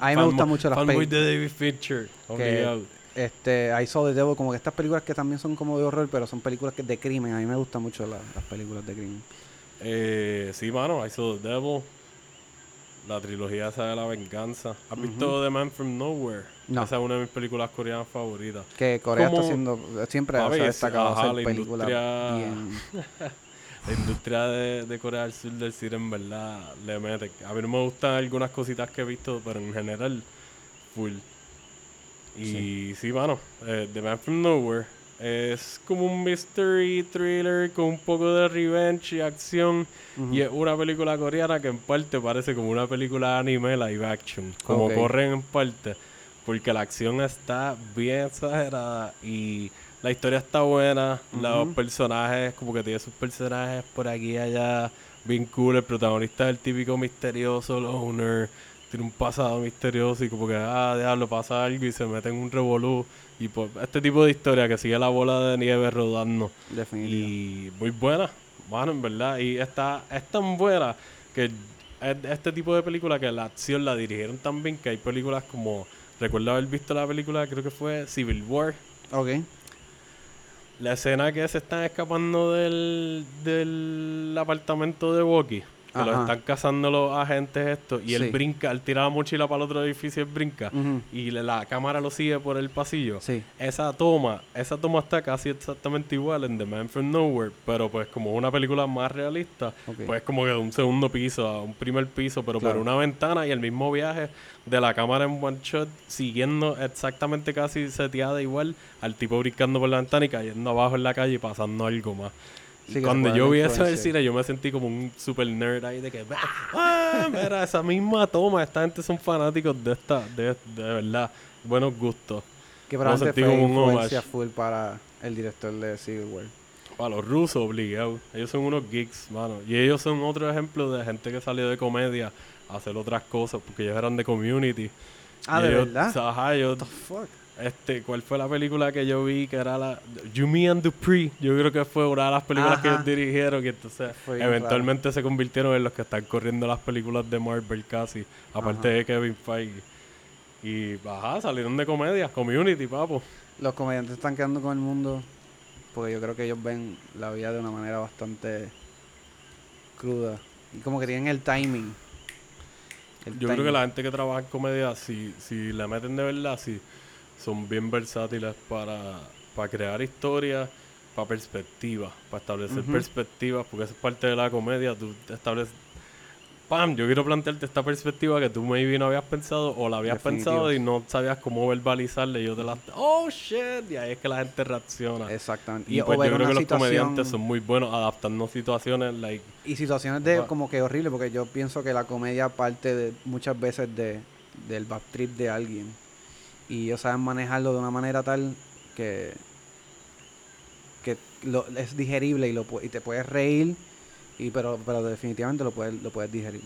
A mí me gustan mucho las películas. de David Fincher, obligado. Este, I Saw the Devil, como que estas películas que también son como de horror, pero son películas que de crimen. A mí me gustan mucho la- las películas de crimen. Eh, sí, mano, I Saw the Devil, la trilogía esa de la venganza. ¿Has visto The Man from Nowhere? No. Esa es una de mis películas coreanas favoritas. Que Corea Como- está haciendo, siempre se ha es- destacado hacer la películas bien. [laughs] La industria de, de Corea del Sur del cine en verdad le mete. A mí no me gustan algunas cositas que he visto, pero en general, full. Y sí, mano, eh, The Man from Nowhere es como un mystery thriller con un poco de revenge y acción. Y es una película coreana que en parte parece como una película anime live action. Como corren en parte. Porque la acción está bien exagerada y la historia está buena. Los personajes, como que tiene sus personajes por aquí y allá. Bien cool. El protagonista es el típico misterioso loner. tiene un pasado misterioso y como que, ah, diablo, pasa algo y se mete en un revolú. Y pues este tipo de historia que sigue la bola de nieve rodando. Definitivo. Y muy buena, mano, en verdad. Y está, es tan buena que es este tipo de película que la acción la dirigieron tan bien que hay películas como... Recuerdo haber visto la película, creo que fue Civil War. Ok. La escena que se están escapando del, del apartamento de Woki. Que los están cazando los agentes estos. Y Sí. él brinca, él tira la mochila para el otro edificio, él brinca. Y la cámara lo sigue por el pasillo. Sí. Esa toma, esa toma está casi exactamente igual en The Man from Nowhere, pero pues como una película más realista, pues como que de un segundo piso a un primer piso, pero Claro. por una ventana y el mismo viaje de la cámara en one shot, siguiendo exactamente casi seteada igual al tipo brincando por la ventana y cayendo abajo en la calle y pasando algo más. Sí, Cuando yo vi eso en el influenciar. cine, yo me sentí como un super nerd ahí de que, ah, mira, esa misma toma, esta gente son fanáticos de esta, de, de verdad, buenos gustos. Que sentí fue como un influencia homage. full para el director de Civil War. Para los rusos, obligado. Ellos son unos geeks, mano. Y ellos son otro ejemplo de gente que salió de comedia a hacer otras cosas, porque ellos eran de community. Ah, Y ¿de ellos- verdad? Ajá, ellos- What the fuck? Este, ¿cuál fue la película que yo vi? Que era la... You, Me and Dupree. Yo creo que fue una de las películas que ellos dirigieron. Y entonces, Fue eventualmente se convirtieron en los que están corriendo las películas de Marvel casi. Aparte Ajá. de Kevin Feige. Y, ajá, salieron de comedia. Community, papo. Los comediantes están quedando con el mundo porque yo creo que ellos ven la vida de una manera bastante cruda. Y como que tienen el timing. El Yo creo que la gente que trabaja en comedia, si, si le meten de verdad, si son bien versátiles para, para crear historias, para perspectivas, para establecer perspectivas, porque eso es parte de la comedia. Tú estableces. ¡Pam! Yo quiero plantearte esta perspectiva que tú maybe no habías pensado o la habías Definitivo. pensado y no sabías cómo verbalizarla. Y yo te la. ¡Oh, shit! Y ahí es que la gente reacciona. Exactamente. Y, pues yo creo que los situación- comediantes son muy buenos adaptando situaciones, like. Y situaciones de como que horrible, porque yo pienso que la comedia parte de muchas veces de del bad trip de alguien. Y ellos saben manejarlo de una manera tal que que lo, es digerible y lo y te puedes reír y pero pero definitivamente lo puedes lo puedes digerir.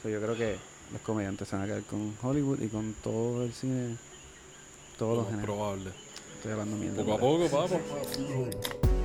So, yo creo que los comediantes se van a quedar con Hollywood y con todo el cine todos lo los géneros. probable. Estoy hablando mierda. Poco a poco, Blog.